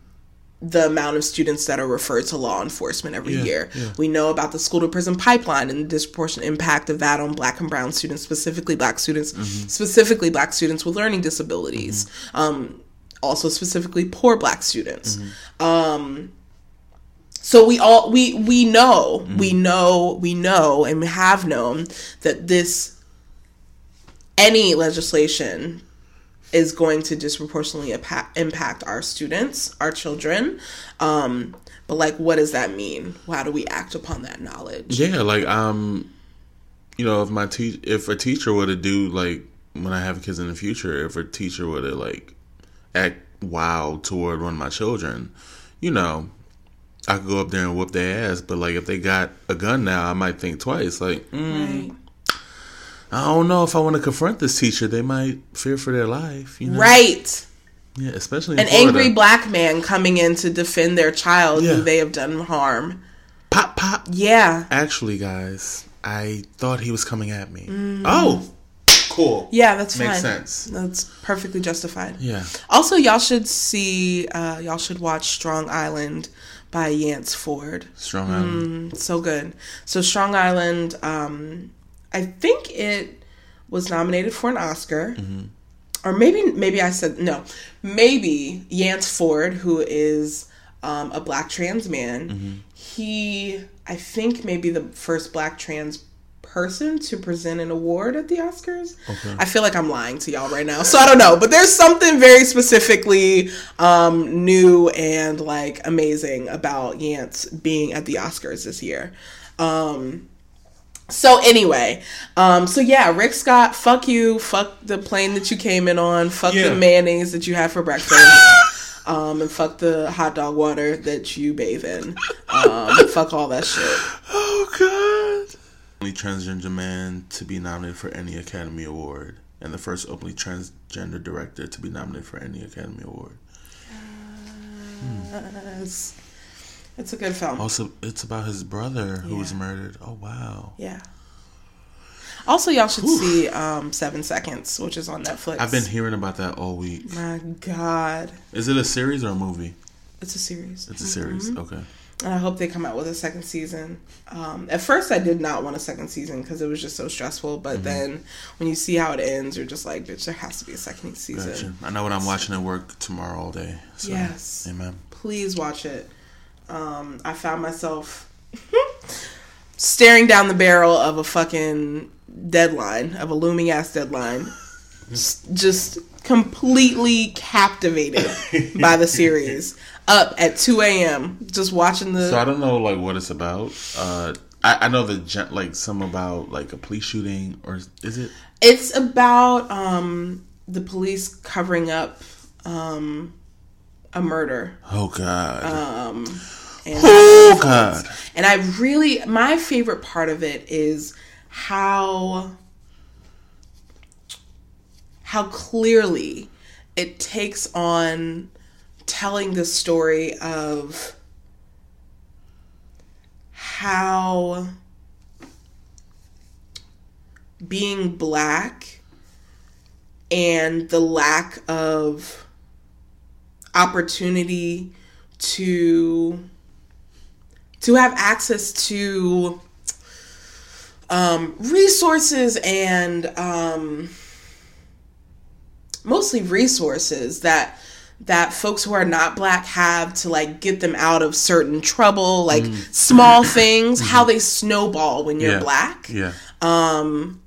the amount of students that are referred to law enforcement every Yeah, year. yeah. We know about the school to prison pipeline and the disproportionate impact of that on black and brown students, specifically black students, Mm-hmm. specifically black students with learning disabilities. Um, also specifically poor black students. Mm-hmm. Um, so we all we we know Mm-hmm. we know we know and we have known that this any legislation is going to disproportionately impact, our students our children um but like what does that mean how do we act upon that knowledge Yeah, like um, you know, if my te- if a teacher were to do like when I have kids in the future, if a teacher were to like act wild toward one of my children, you know, I could go up there and whoop their ass. But like if they got a gun now, I might think twice. Like, mm, right I don't know if I want to confront this teacher. They might fear for their life. You know, right Yeah, especially an angry black man coming in to defend their child Yeah. who they have done harm pop pop. yeah Actually, guys, I thought he was coming at me. Oh, cool. Mm. yeah that's Makes fine sense. that's perfectly justified Yeah. Also, y'all should see, uh, y'all should watch Strong Island by Yance Ford. Strong Island. It's so good. So, Strong Island, um, I think it was nominated for an Oscar. Or maybe, maybe I said, no, maybe Yance Ford, who is um, a black trans man, he, I think, maybe the first black trans person to present an award at the Oscars. I feel like I'm lying to y'all right now, so I don't know. But there's something very specifically um, new and like amazing about Yance being at the Oscars this year. Um, so anyway, um, so yeah, Rick Scott, fuck you, fuck the plane that you came in on, fuck Yeah. the mayonnaise that you had for breakfast. Um, and fuck the hot dog water that you bathe in. Um, fuck all that shit. Oh God! Only transgender man to be nominated for any Academy Award, and the first openly transgender director to be nominated for any Academy Award. It's, it's a good film. Also, it's about his brother who was murdered. Oh wow! Yeah. Also, y'all should see um, Seven Seconds, which is on Netflix. I've been hearing about that all week. My God, Is it a series or a movie? it's a series. It's a series. Mm-hmm. Okay. And I hope they come out with a second season. Um, at first, I did not want a second season because it was just so stressful. But Mm-hmm. then, when you see how it ends, you're just like, bitch, there has to be a second season. Gotcha. I know what I'm watching at work tomorrow all day. So, Yes. Amen. Please watch it. Um, I found myself staring down the barrel of a fucking deadline, of a looming ass deadline, s- just completely captivated by the series. Up at 2 a.m., just watching the. So I don't know like what it's about. Uh, I, I know the like some about like a police shooting or is it? It's about um, the police covering up um, a murder. Oh God. Um, and oh God. And I really, my favorite part of it is how how clearly it takes on telling the story of how being black and the lack of opportunity to to have access to um, resources and um, mostly resources that that folks who are not black have to like get them out of certain trouble like mm. small things how they snowball when you're Yeah. black Yeah. Um,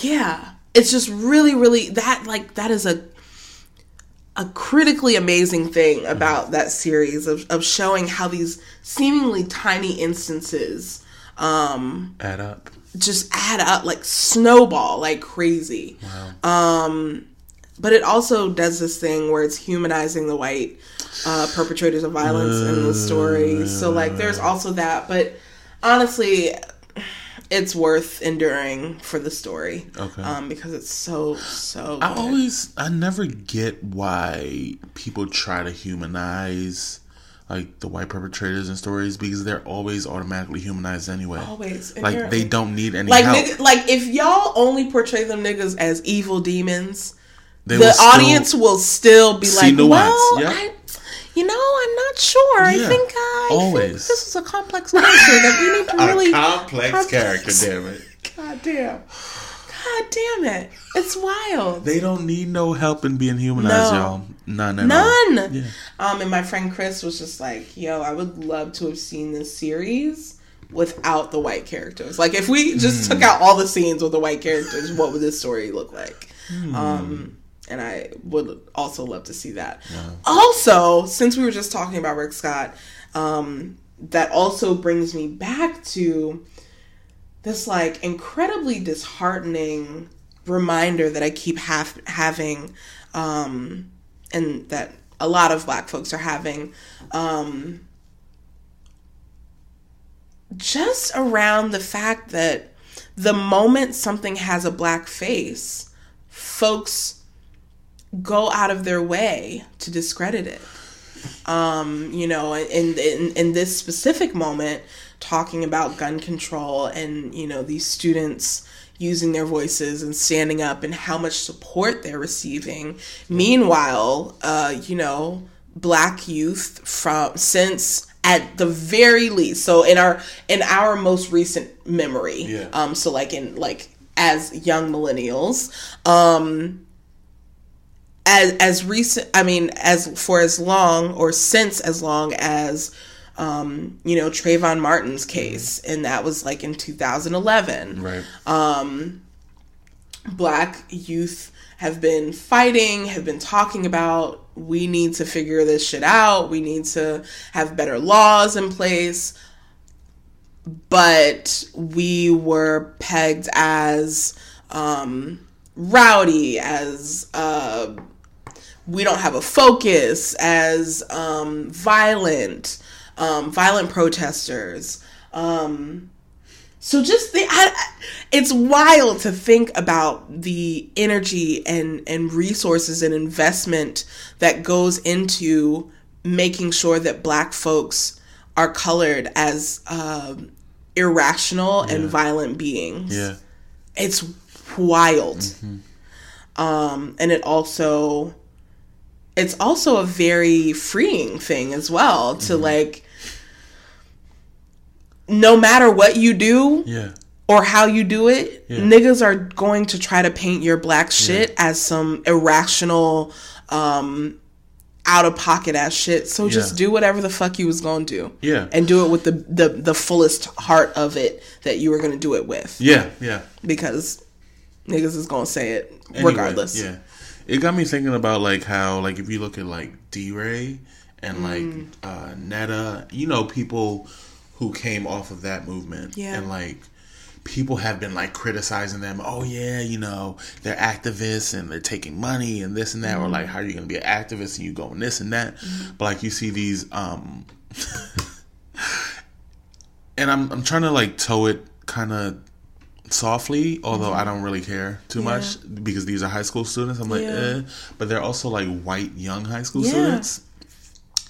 yeah it's just really really that like that is a a critically amazing thing mm-hmm. about that series of, of showing how these seemingly tiny instances um Add up. Just add up like snowball like crazy. Um but it also does this thing where it's humanizing the white uh, perpetrators of violence in the story. So like there's also that but honestly it's worth enduring for the story Okay. um because it's so so I always, I never get why people try to humanize like the white perpetrators in stories because they're always automatically humanized anyway. Always, like they don't need any like help. nigga, like if y'all only portray them niggas as evil demons They the will audience will still be like, nuance, well, yeah. I, you know, I'm not sure. I think I think always. this is a complex character that we need to really. complex, complex- character. Damn it! God damn. God damn it! It's wild. They don't need no help in being humanized, No. y'all. None. At None. All. Yeah. Um, and my friend Chris was just like, "Yo, I would love to have seen this series without the white characters. Like, if we just Hmm. took out all the scenes with the white characters, what would this story look like?" Hmm. Um, and I would also love to see that. Also, since we were just talking about Rick Scott, um, that also brings me back to this like incredibly disheartening reminder that I keep have, having, um, and that a lot of black folks are having, um, just around the fact that the moment something has a black face, folks go out of their way to discredit it. Um, you know, in, in in this specific moment, talking about gun control and you know these students using their voices and standing up and how much support they're receiving. Meanwhile, uh, you know, black youth from since at the very least, so in our in our most recent memory, Yeah. um, so like in like as young millennials, um, as as recent i mean as for as long or since as long as um you know Trayvon Martin's case and that was like in 2011 Right. black youth have been fighting have been talking about we need to figure this shit out we need to have better laws in place. But we were pegged as um rowdy as uh we don't have a focus as um, violent, um, violent protesters. Um, so just the, I, it's wild to think about the energy and and resources and investment that goes into making sure that Black folks are colored as um, irrational and violent beings. Yeah. it's wild. Um and it also it's also a very freeing thing as well to like no matter what you do Yeah. or how you do it Yeah. niggas are going to try to paint your black shit as some irrational um out of pocket ass shit. So just Yeah. do whatever the fuck you was gonna do. Yeah. And do it with the the, the fullest heart of it that you were gonna do it with. Yeah, yeah. Because niggas is gonna say it Anyway, regardless. Yeah. It got me thinking about like how like if you look at like DeRay and like Mm. uh Netta, you know, people who came off of that movement. Yeah. And like people have been like criticizing them, oh yeah, you know, they're activists and they're taking money and this and that, or like Mm-hmm. how are you gonna be an activist and you going this and that. But like you see these um and I'm I'm trying to like toe it kind of softly, although I don't really care too much because these are high school students. I'm like, Mm-hmm. Yeah. eh. But they're also like white young high school Yeah. students.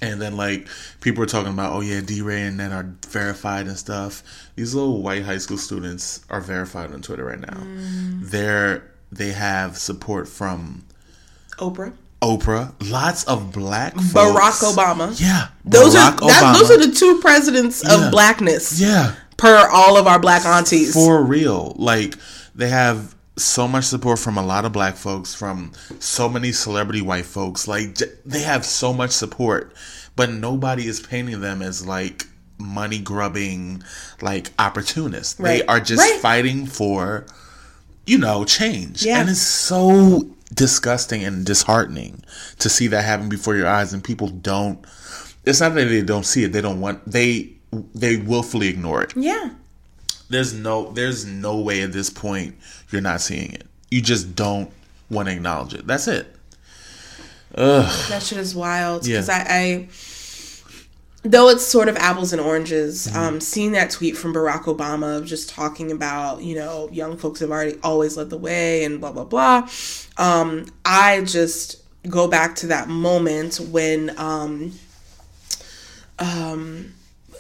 And then like people are talking about, oh yeah, DeRay and Net are verified and stuff. These little white high school students are verified on Twitter right now. Mm. They're they have support from Oprah. Oprah, lots of black folks. Barack Obama. Yeah, Those Barack are that, those are the two presidents of Yeah. blackness. yeah. Per all of our black aunties. for real. Like they have so much support from a lot of black folks, from so many celebrity white folks. Like they have so much support, but nobody is painting them as like money grubbing, like opportunists. They are just Right. fighting for, you know, change, Yeah. and it's so disgusting and disheartening to see that happen before your eyes, and people don't. It's not that they don't see it; they don't want they they willfully ignore it yeah. There's no there's no way at this point you're not seeing it. You just don't want to acknowledge it. That's it. That shit is wild. Yeah. Because I, I, though it's sort of apples and oranges, Mm-hmm. um, seeing that tweet from Barack Obama of just talking about, you know, young folks have already always led the way and blah, blah, blah. Um, I just go back to that moment when, um, um,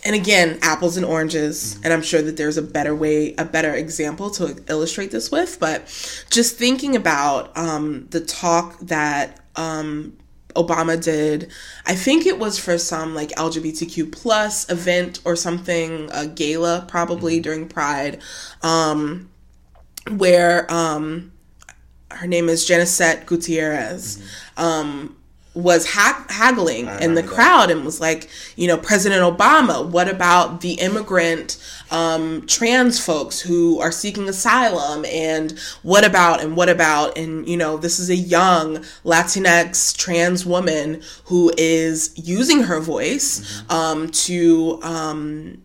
and again, apples and oranges, and I'm sure that there's a better way, a better example to illustrate this with, but just thinking about um, the talk that um, Obama did, I think it was for some like LGBTQ plus event or something, a gala probably during Pride, um, where um, her name is Jennicet Gutierrez. Um, was ha- haggling in the crowd and was like, you know, President Obama, what about the immigrant um, trans folks who are seeking asylum? And what about, and what about, and, you know, this is a young Latinx trans woman who is using her voice um, to, um,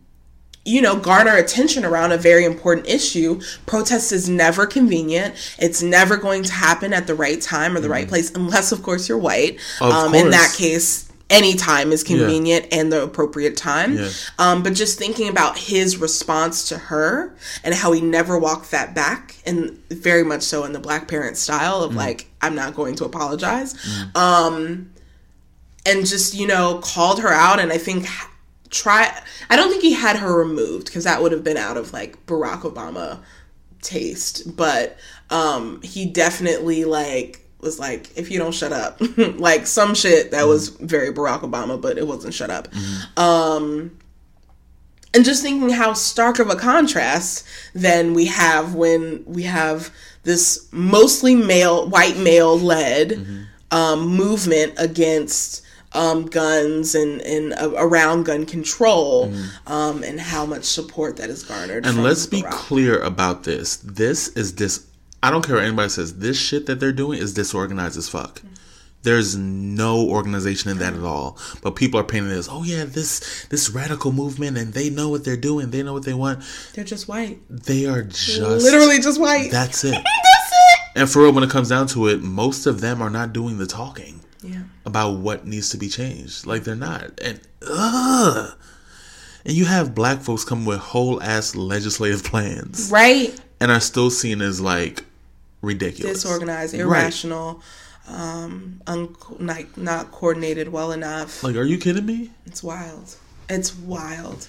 you know, garner attention around a very important issue. Protest is never convenient. It's never going to happen at the right time or the right place, unless, of course, you're white. Of um, in that case, any time is convenient and the appropriate time. Yeah. Um, but just thinking about his response to her and how he never walked that back, and very much so in the black parent style of like, I'm not going to apologize. Um, and just you know called her out and i think try i don't think he had her removed because that would have been out of like barack obama taste but um he definitely like was like if you don't shut up like some shit that was very barack obama but it wasn't shut up. Um and just thinking how stark of a contrast then we have when we have this mostly male white male led um, movement against um, guns and, and uh, around gun control um, and how much support that is garnered And let's be clear about this. This is dis. I don't care what anybody says. This shit that they're doing is disorganized as fuck. There's no organization in that at all. But people are painting this. Oh yeah, this this radical movement, and they know what they're doing. They know what they want. they're just white They are just literally just white That's it. that's it And for real, when it comes down to it, most of them are not doing the talking yeah about what needs to be changed. Like they're not. And ugh. And you have black folks come with whole ass legislative plans right and are still seen as like ridiculous. disorganized Right. irrational um un- like not coordinated well enough Like, are you kidding me? It's wild. It's wild.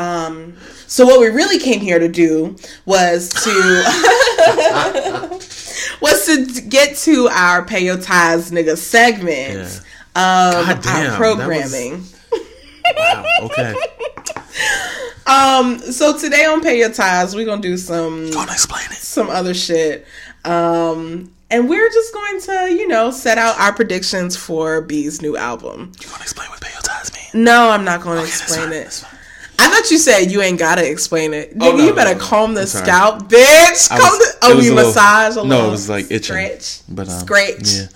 Um, so what we really came here to do was to was to get to our pay your nigga segment Yeah. of damn, our programming. Wow. Okay. Um, so today on Pay Your Ties, we're gonna do some Gonna explain it. some other shit. Um, and we're just going to, you know, set out our predictions for B's new album. You want to explain what pale ties mean? No, I'm not going to that's explain fine, it. I thought you said you ain't gotta explain it. Oh, no, you better no, comb the scalp, bitch. Comb was- the. Oh, was you a little- massage no, it was like itching. Stretch. But um, Scratch. Yeah.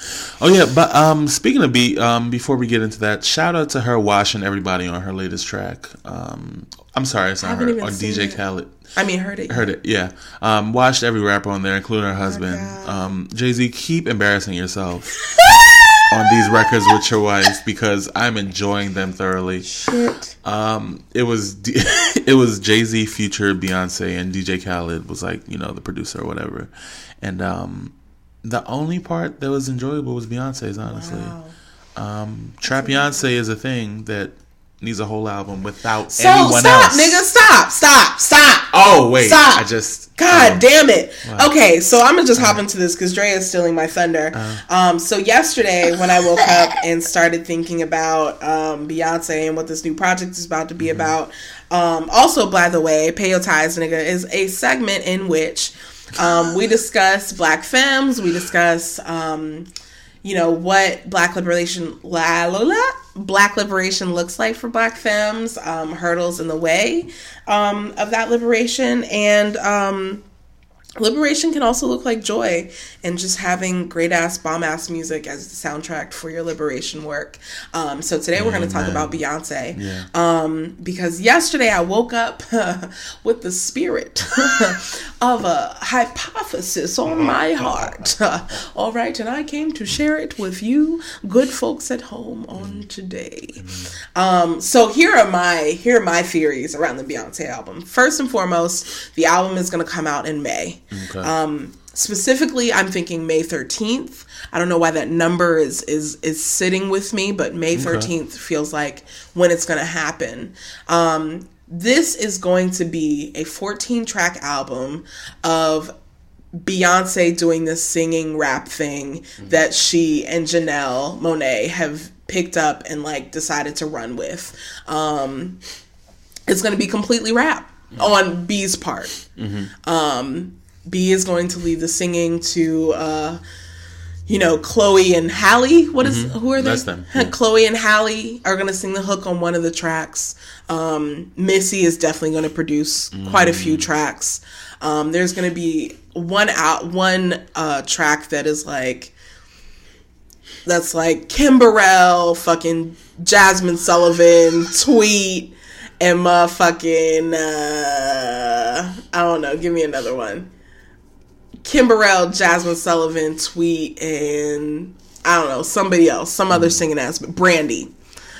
Oh yeah, but um, speaking of beat, um, before we get into that, shout out to her washing everybody on her latest track. Um, I'm sorry, it's not her on DJ it. Khaled. I mean, heard it. Heard it, yeah. Um, watched every rapper on there, including her husband. God. Um, Jay Z, keep embarrassing yourself on these records with your wife because I'm enjoying them thoroughly. Shit. Um, it was D- it was Jay Z, Future, Beyonce, and DJ Khaled was like you know the producer or whatever, and um, the only part that was enjoyable was Beyonce's. Honestly, Wow. um, Trap Beyonce is a thing that needs a whole album without So anyone stop, else. nigga. Stop. Stop. Stop. Oh wait, Stop. I just God oh. damn it. Okay, so I'm gonna just hop into this because Dre is stealing my thunder. Uh-huh. Um, so yesterday when I woke up and started thinking about um, Beyonce and what this new project is about to be Mm-hmm. about. Um, also, by the way, Payo Ties nigga is a segment in which um, we discuss black femmes, we discuss um, you know what black liberation la, la, la, black liberation looks like for black femmes um, hurdles in the way um, of that liberation. And um, liberation can also look like joy and just having great ass bomb ass music as the soundtrack for your liberation work um, so today we're going to talk about beyonce Yeah. um, because yesterday I woke up with the spirit of a hypothesis on my heart. All right, and I came to share it with you, good folks at home, on today. Um, so here are my here are my theories around the Beyonce album. First and foremost, the album is going to come out in May. Okay. Um, specifically, I'm thinking May 13th. I don't know why that number is is is sitting with me, but May 13th feels like when it's going to happen. Um, this is going to be a 14 track album of Beyonce doing this singing rap thing that she and Janelle Monáe have picked up and like decided to run with. Um, it's going to be completely rap on B's part. Um, B is going to lead the singing to, uh, you know, Chloe and Halle. What is who are they? That's them, yeah. Chloe and Halle are going to sing the hook on one of the tracks. Um, Missy is definitely going to produce quite a few tracks. Um, there's going to be one out one uh, track that is like that's like Kim Burrell, fucking Jazmine Sullivan, Tweet, and motherfucking uh, I don't know. Give me another one. Kimberell, Jazmine Sullivan, Tweet, and I don't know somebody else, some other singing ass, but Brandy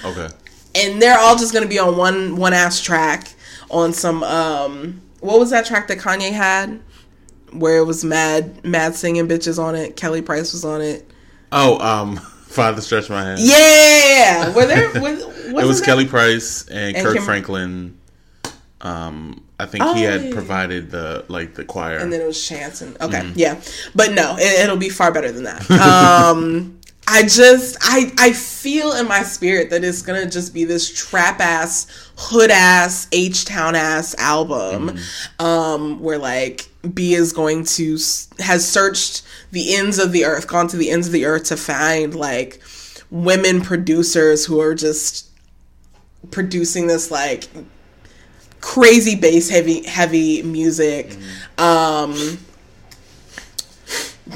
okay. and they're all just gonna be on one one ass track on some um what was that track that Kanye had where it was mad mad singing bitches on it Kelly Price was on it Oh, um, Father Stretch My Hand. yeah were there was, it was Kelly Price and, And Kirk Kim- Franklin. Um, I think Oh, he had provided the like the choir. and then it was Chance and okay yeah. But no it, it'll be far better than that. Um I just I I feel in my spirit that it's gonna just be this trap ass hood ass H town ass album um where like B is going to s- has searched the ends of the earth gone to the ends of the earth to find like women producers who are just producing this like crazy bass heavy heavy music um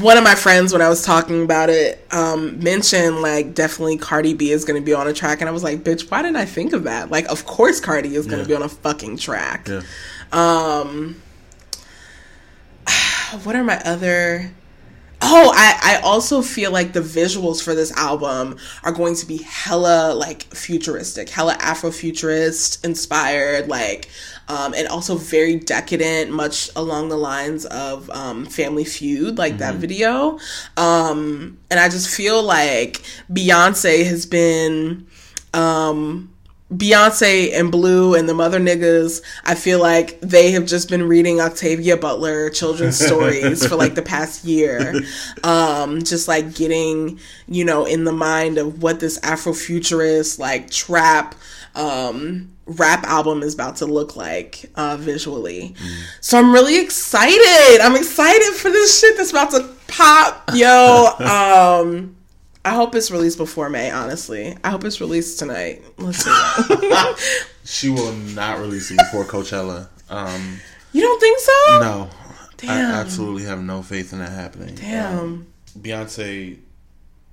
one of my friends when I was talking about it um mentioned like definitely Cardi B is going to be on a track and I was like bitch why didn't I think of that like of course Cardi is going to Yeah. be on a fucking track yeah. um what are my other Oh, I, I also feel like the visuals for this album are going to be hella like futuristic, hella Afrofuturist inspired, like, um, and also very decadent, much along the lines of um, Family Feud, like that video. Um, and I just feel like Beyonce has been um Beyonce and Blue and the mother niggas, I feel like they have just been reading Octavia Butler children's stories for like the past year. Um, just like getting, you know, in the mind of what this Afrofuturist, like trap, um, rap album is about to look like uh, visually. So I'm really excited. I'm excited for this shit that's about to Pop, yo. Um, I hope it's released before May. Honestly, I hope it's released tonight. Let's see. She will not release it before Coachella. Um, you don't think so? no, Damn. I absolutely have no faith in that happening. Damn. Um, Beyonce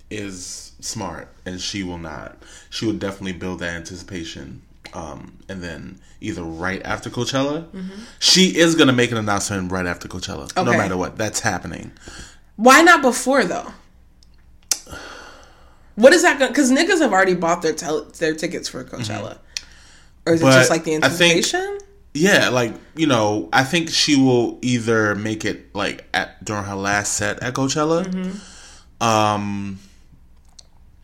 is smart, and she will not. She will definitely build that anticipation. Um, and then either right after Coachella, she is gonna make an announcement right after Coachella, no matter what. That's happening. Why not before though? What is that going? Because niggas have already bought their tel- their tickets for Coachella, or is it just like the think- anticipation? Yeah, like you know, I think she will either make it like at during her last set at Coachella. Um,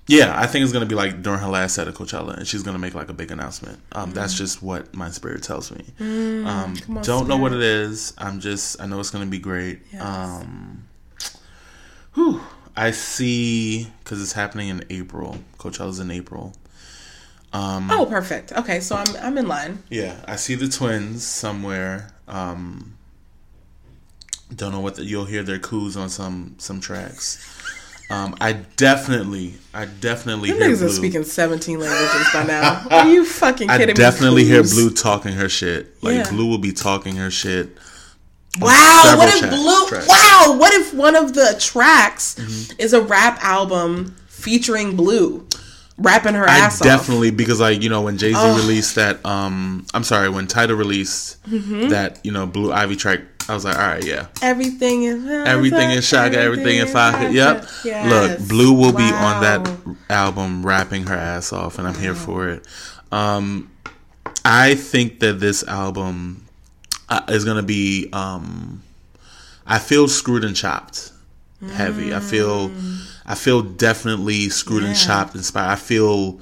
yeah, I think it's gonna be like during her last set at Coachella, and she's gonna make like a big announcement. Um, that's just what my spirit tells me. um, on, don't know what it is. I'm just I know it's gonna be great. Yes. Um, whew, I see because it's happening in April. Coachella's in April. Um, oh, perfect. Okay, so I'm I'm in line. Yeah, I see the twins somewhere. Um, don't know what the, you'll hear their coos on some some tracks. Um, I definitely, I definitely You hear niggas Blue. are speaking 17 languages by now. Are you fucking I kidding me? definitely hear? Blue talking her shit. Like Yeah. Blue will be talking her shit. Wow, what if Blue? tracks. Wow, what if one of the tracks Mm-hmm. is a rap album featuring Blue rapping her I ass off? definitely because like you know when Jay Z released that um I'm sorry when Tidal released Mm-hmm. that you know Blue Ivy track I was like all right yeah Everything is Everything in Shaka, everything in Faka. Yep. Yes. Look, Blue will be on that album rapping her ass off, and I'm here for it. Um, I think that this album uh, is gonna be. Um, I feel screwed and chopped, heavy. I feel, I feel definitely screwed and chopped, inspired. I feel,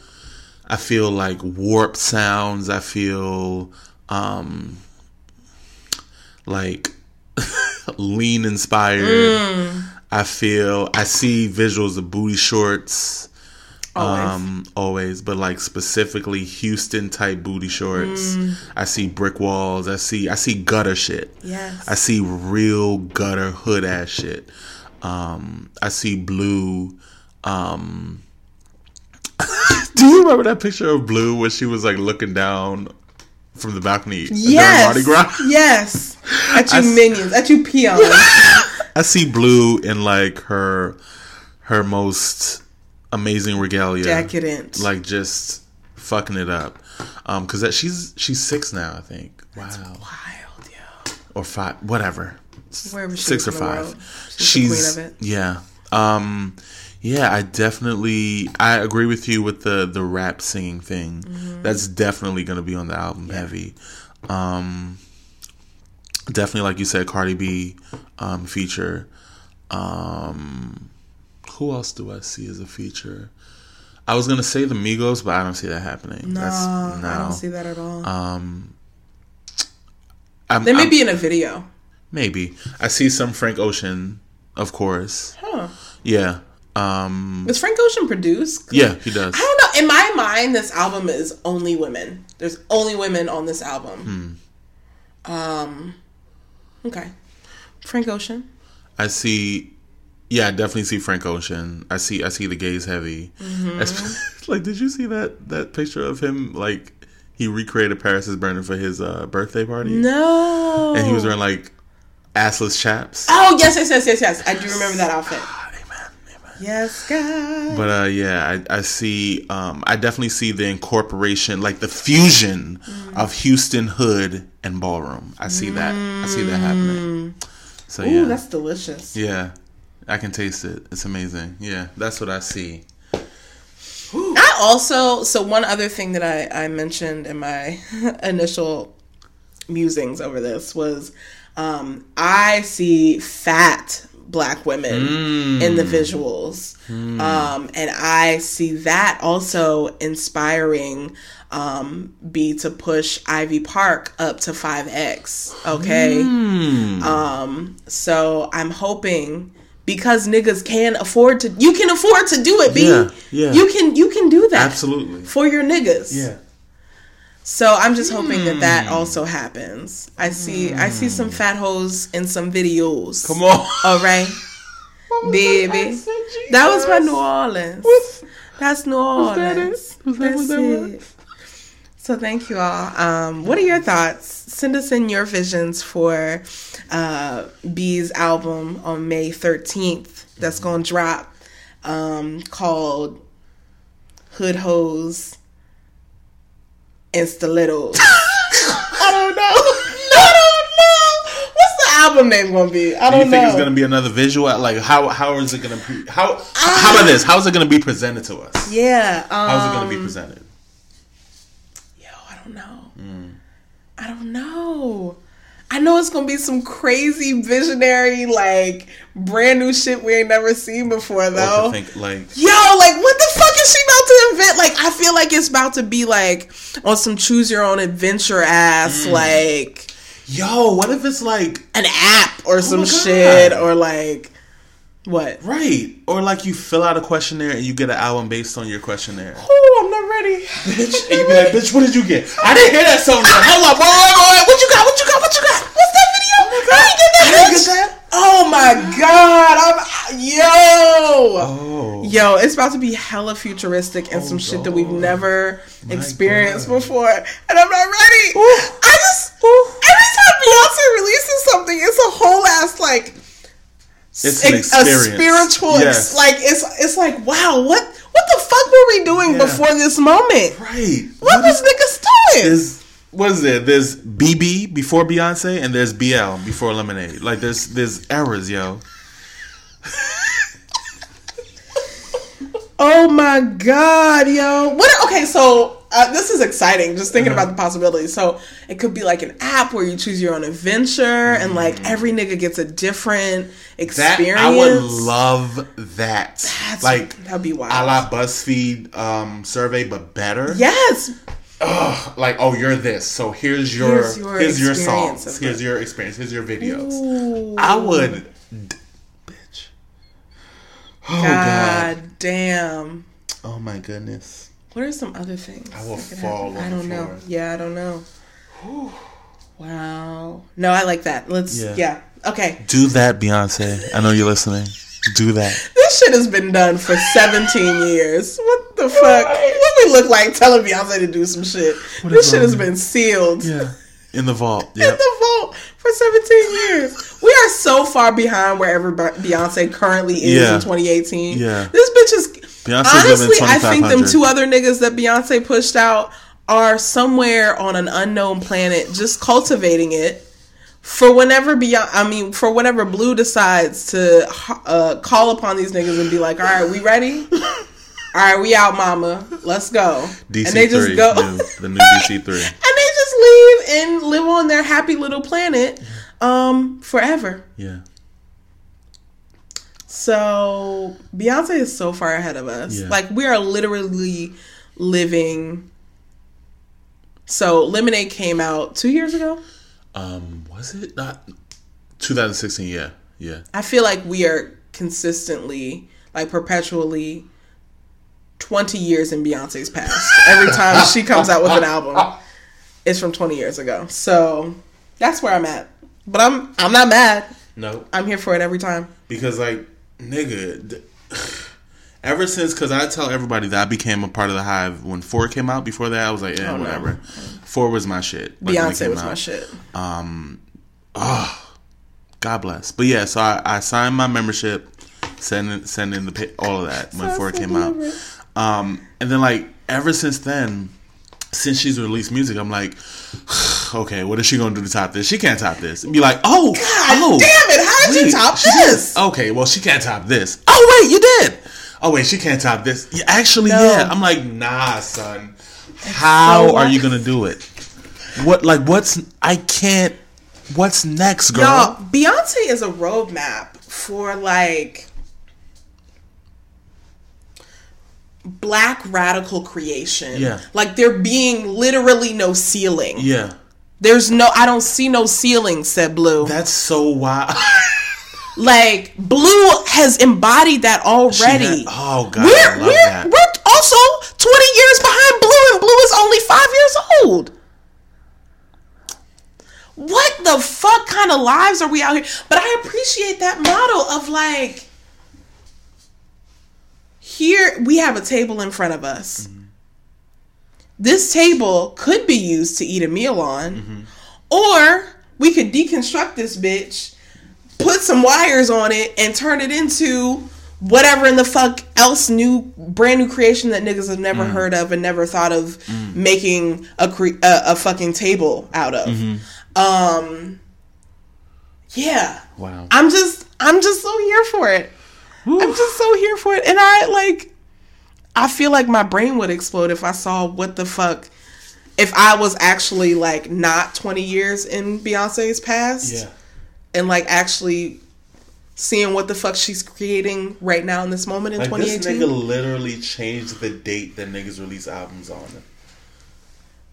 I feel like warped sounds. I feel, um, like lean inspired. Mm. I feel I see visuals of booty shorts. Always. Um, always, but like specifically Houston type booty shorts. Mm. I see brick walls. I see I see gutter shit. Yes. I see real gutter hood ass shit. Um, I see blue. Um, do you remember that picture of blue where she was like looking down from the balcony Yes. during Mardi Gras? Yes. At you I minions. At you peons. I see blue in like her her most amazing regalia, Decadent. like just fucking it up. Um, because that she's she's six now, I think. Wow, Wild, yo. or five, whatever. Wherever she six or five. she's the queen of it. yeah. Um, yeah, I definitely I agree with you with the the rap singing thing. Mm-hmm. That's definitely gonna be on the album heavy. Um, definitely like you said, Cardi B um, feature. Um, who else do I see as a feature? I was gonna say the Migos, but I don't see that happening. No, That's, I don't see that at all. Um, I'm, they may I'm- be in a video. maybe. I see some Frank Ocean, of course. Huh. Yeah. Um, Does Frank Ocean produce? yeah, he does. I don't know. In my mind, this album is only women. There's only women on this Hmm. album. Um. Okay. Frank Ocean. I see. Yeah, I definitely see Frank Ocean. I see. I see the gays heavy. Mm-hmm. Like, did you see that that picture of him? Like, he recreated Paris is Burning for his uh, birthday party, No. and he was wearing like assless chaps. Oh yes, yes, yes, yes, yes. I do remember that outfit. Amen. Amen. Yes, God. But uh, yeah, I, I see. Um, I definitely see the incorporation, like the fusion Mm. of Houston hood and ballroom. I see that. I see that happening. So Ooh, yeah, that's delicious. yeah, I can taste it. It's amazing. Yeah, that's what I see. I also so one other thing that I I mentioned in my initial musings over this was um I see fat black women in the visuals. Um and I see that also inspiring um B to push Ivy Park up to 5X, okay? Um so I'm hoping because niggas can afford to you can afford to do it, B. Yeah, yeah. You can you can do that Absolutely. for your niggas. Yeah. So I'm just hoping that that hmm. also happens. I see I see some hmm. fat hoes in some videos. Come on. All right. baby. That was my New Orleans. That's New that it? Orleans. Was that That's what that it. So thank you all. Um, what are your thoughts? Send us in your visions for uh, B's album on May 13th. That's going to drop um, called Hood Hose and Stilettos. I don't know. I don't know. What's the album name going to be? I don't don't you know. think it's gonna be another visual? Like how how is it gonna pre- how how about this? How is it gonna be presented to us? yeah. Um, How's it gonna be presented? Yo, I don't know. I don't know. I know it's gonna be some crazy visionary, like brand new shit we ain't never seen before though. think like Yo, like what the fuck is she about to invent? Like I feel like it's about to be like on some choose your own adventure ass, Mm. like yo, what if it's like an app or some Oh shit, or like what? right or like you fill out a questionnaire and you get an album based on your questionnaire. Oh, I'm not ready. bitch, and you be like, bitch, what did you get? I didn't hear that song. Up, wait, wait, wait, wait, what you got? What you got? What you got? What's that video? Oh I didn't get that. I didn't get that. Oh my god! I'm yo. Oh, Yo, it's about to be hella futuristic and oh some shit that we've God. never experienced God. before, and I'm not ready. I just every time Beyonce releases something, it's a whole ass like It's an a experience. spiritual, ex- Yes. like it's it's like wow, what what the fuck were we doing Yeah. before this moment? right. What, was niggas doing? is what is it? There's BB before Beyonce and there's BL before Lemonade. Like there's there's errors, yo. Oh my god, yo! What? Okay, so uh, this is exciting. Just thinking Uh-huh. about the possibilities. So it could be like an app where you choose your own adventure, and like every nigga gets a different Mm. That experience. I would love that. That's- like that'd be wild. a la BuzzFeed um, survey, but better. Yes, Ugh, like oh, you're this. So here's your Here's here's your your, songs. Here's your experience. Here's your videos. Ooh. I would, d- bitch. Oh God, god. damn. Oh my goodness. What are some other things? I will fall I don't know. Yeah, I don't know. Wow. No, I like that. Let's. Yeah. yeah. Okay. Do that, Beyonce. I know you're listening. Do that. This shit has been done for 17 years. What the fuck? What we look like telling Beyonce to do some shit? this shit has been sealed Yeah. In the vault. in the vault for 17 years. We are so far behind wherever Beyonce currently is Yeah. in 2018. Yeah. This bitch is. Beyonce's honestly, living I think them two other niggas that Beyonce pushed out are somewhere on an unknown planet just cultivating it for whenever Beyonce, I mean, for whenever Blue decides to uh, call upon these niggas and be like, all right, we ready? All right, we out, mama. Let's go. DC and they just three. go. New, the new DC three. and they just leave and live on their happy little planet um forever. Yeah. So Beyonce is so far ahead of us. Yeah. Like we are literally living. So Lemonade came out two years ago. Um, was it not 2016? Yeah. Yeah. I feel like we are consistently, like perpetually, twenty years in Beyonce's past. Every time she comes out with an album, it's from twenty years ago. So that's where I'm at. But I'm I'm not mad. No. I'm here for it every time. Because like, nigga, th- ever since, because I tell everybody that I became a part of the Hive when Four came out. Before that, I was like, yeah, Oh, no. whatever. Four was my shit. Like, Beyonce was out. my shit. God bless. But yeah, so I, I signed my membership, send in, send in the pay, all of that when Four came out. Um, and then like ever since then, since she's released music, I'm like, okay, what is she gonna do to top this? She can't top this. And be like, oh, oh, damn it, how did you top she did- this? Okay, well she can't top this. Oh wait, you did. Oh wait, she can't top this. Yeah, actually, No. yeah. I'm like, nah, son. How so are you gonna do it? What like what's I can't. What's next, girl? Y'all, Beyonce is a roadmap for like black radical creation. Yeah. Like there being literally no ceiling. Yeah, There's no I don't see no ceiling, said Blue. that's so wild. like Blue has embodied that already. Had- oh god, we're I love we're that. we're also 20 years behind Blue and Blue is only 5 years old. What the fuck kind of lives are we out here? But I appreciate that model of like here we have a table in front of us. Mm-hmm. This table could be used to eat a meal on, mm-hmm. or we could deconstruct this bitch, put some wires on it, and turn it into whatever in the fuck else new brand new creation that niggas have never mm. heard of and never thought of mm. making a, cre- a a fucking table out of. Mm-hmm. Um, yeah. Wow. I'm just I'm just so here for it. I'm just so here for it. And I like I feel like my brain would explode if I saw what the fuck if I was actually like not 20 years in Beyonce's past yeah. And like actually seeing what the fuck she's creating right now in this moment in Like this 2018. nigga literally changed the date that niggas release albums on.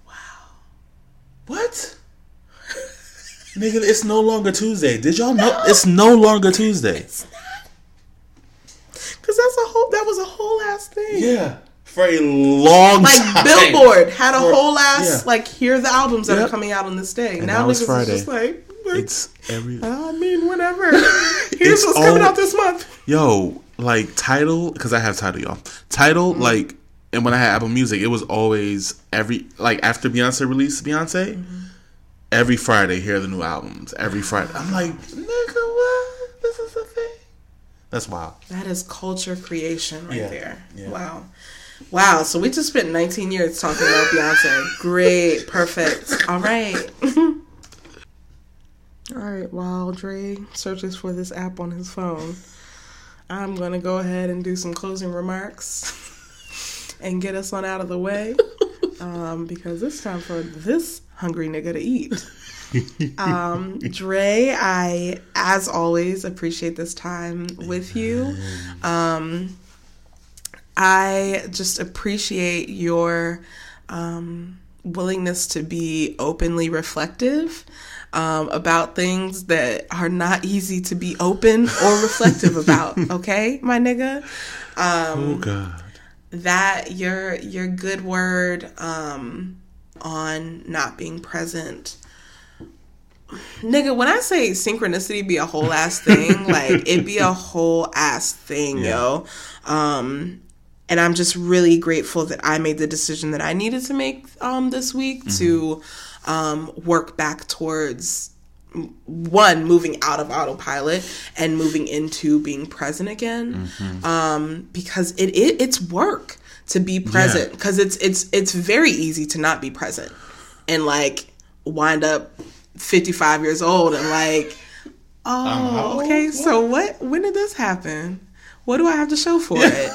Wow. What? Nigga, it's no longer Tuesday. Did y'all know? It's no longer Tuesday. Cuz that's a whole that was a whole ass thing. Yeah. For a long time. Like time. Billboard had a For- whole ass yeah. like here are the albums that Yep. are coming out on this day. And now now it's Friday. is just like It's every. I mean, whatever. Here's what's coming out this month. Yo, like Tidal, because I have Tidal, y'all. Tidal, Mm-hmm. like, and when I had Apple Music, it was always every, like, after Beyonce released Beyonce, Mm-hmm. every Friday, here are the new albums. Every Friday. I'm like, nigga, what? This is a thing. That's wild. That is culture creation right Yeah, there. yeah. Wow. Wow. So we just spent 19 years talking about Beyonce. Great. Perfect. All right. All right. While Dre searches for this app on his phone, I'm going to go ahead and do some closing remarks and get us on out of the way um, because it's time for this hungry nigga to eat. Um, Dre, I, as always, appreciate this time with you. Um, I just appreciate your um, willingness to be openly reflective um, about things that are not easy to be open or reflective about. Okay, my nigga oh, God. that your your good word um on not being present nigga when i say synchronicity be a whole ass thing like it be a whole ass thing yo um and i'm just really grateful that i made the decision that i needed to make um this week to um work back towards one moving out of autopilot and moving into being present again. Um because it, it it's work to be present because it's it's it's very easy to not be present and like wind up 55 years old and like oh okay so what? when did this happen? What do i have to show for it?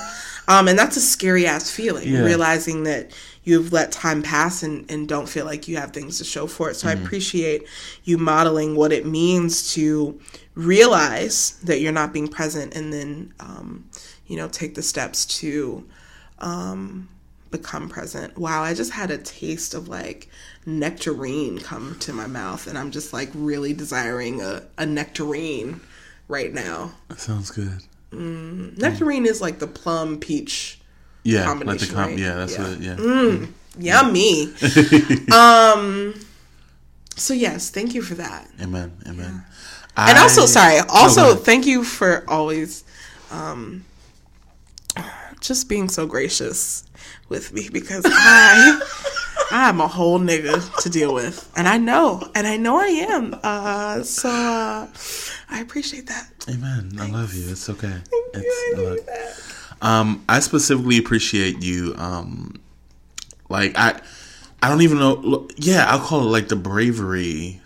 Um and that's a scary ass feeling Yeah. realizing that you've let time pass and, and don't feel like you have things to show for it. So i appreciate you modeling what it means to realize that you're not being present and then um you know take the steps to um become present. Wow i just had a taste of like nectarine come to my mouth and i'm just like really desiring a, a nectarine right now. That sounds good. nectarine is like the plum peach Yeah. Like the Combination, com- right? Yeah, that's Yeah. what, yeah. yummy um so yes thank you for that Amen. Amen. and also sorry also ahead. thank you for always um just being so gracious with me because i i'm a whole nigga to deal with and i know and i know i am uh so uh i appreciate that Amen. I love you. It's okay. Thank you, It's, I need look, that. Um, I specifically appreciate you. Um, like I, I don't even know. Yeah, I'll call it like the bravery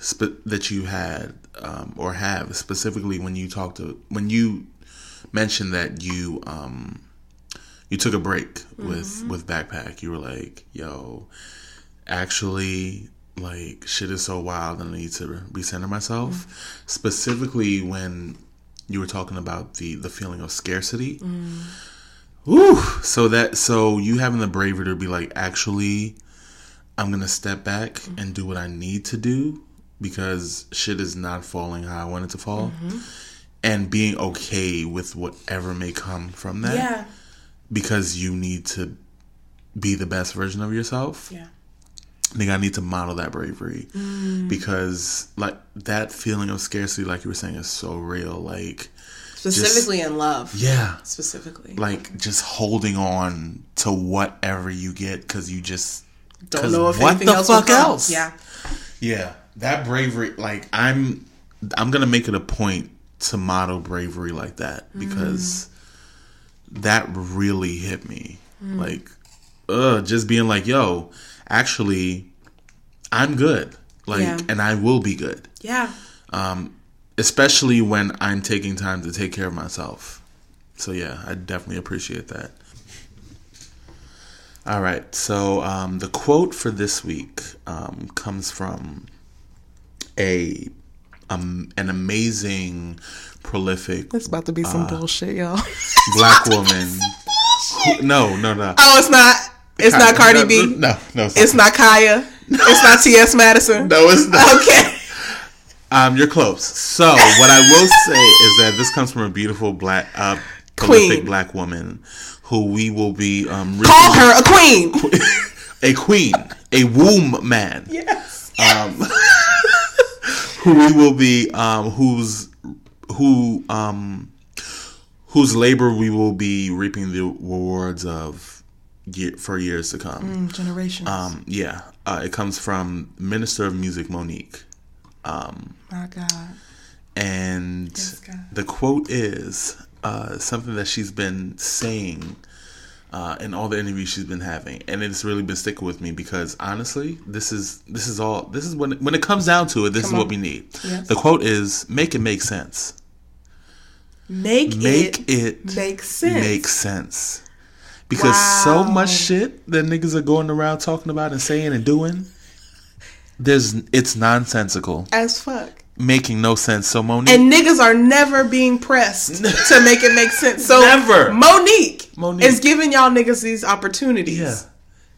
that you had um, or have specifically when you talked to when you mentioned that you um, you took a break with with backpack. You were like, "Yo, actually." Like shit is so wild, and I need to recenter myself. Specifically, when you were talking about the the feeling of scarcity, Woo! So that so you having the bravery to be like, actually, I'm gonna step back and do what I need to do because shit is not falling how I want it to fall, mm-hmm. and being okay with whatever may come from that. yeah Because you need to be the best version of yourself. yeah think I need to model that bravery mm. because like that feeling of scarcity, like you were saying, is so real. Like Specifically in love. yeah, Specifically. like just holding on to whatever you get because you just Don't know if what anything the else will fuck come. else? Yeah. Yeah, that bravery. Like I'm, I'm gonna make it a point to model bravery like that because that really hit me. Like, uh, just being like, yo, actually, I'm good. Like, Yeah. and I will be good. Yeah. Especially when I'm taking time to take care of myself. So yeah, I definitely appreciate that. All right, so um, the quote for this week um, comes from a um, an amazing, prolific It's about to be Uh, some bullshit, y'all. black woman. Who- no, no, no. Oh, it's not. It's not Cardi no, B. No, no, It's not Kaya. It's not T.S. Madison. No, it's not. Okay. Um, you're close. So what I will say is that this comes from a beautiful black, uh, prolific black woman who we will be um, Call her a queen. a queen, a womb man. yes. um, who we will be, um, whose who um, whose labor we will be reaping the rewards of ye- for years to come. Generations. Um, yeah, uh, it comes from Minister of Music Mo'Nique, My God. and God. the quote is uh, something that she's been saying. Uh, in all the interviews she's been having, and it's really been sticking with me because honestly, this is this is all this is when when it comes down to it, this is what we need. Yes. The quote is "Make it make sense." Make, Make it, it make sense. make sense. Because so much shit that niggas are going around talking about and saying and doing, there's it's nonsensical, as fuck. making no sense. So Mo'Nique, And niggas are never being pressed to make it make sense. So Never. Mo'Nique, Mo'Nique. is giving y'all niggas these opportunities. yeah,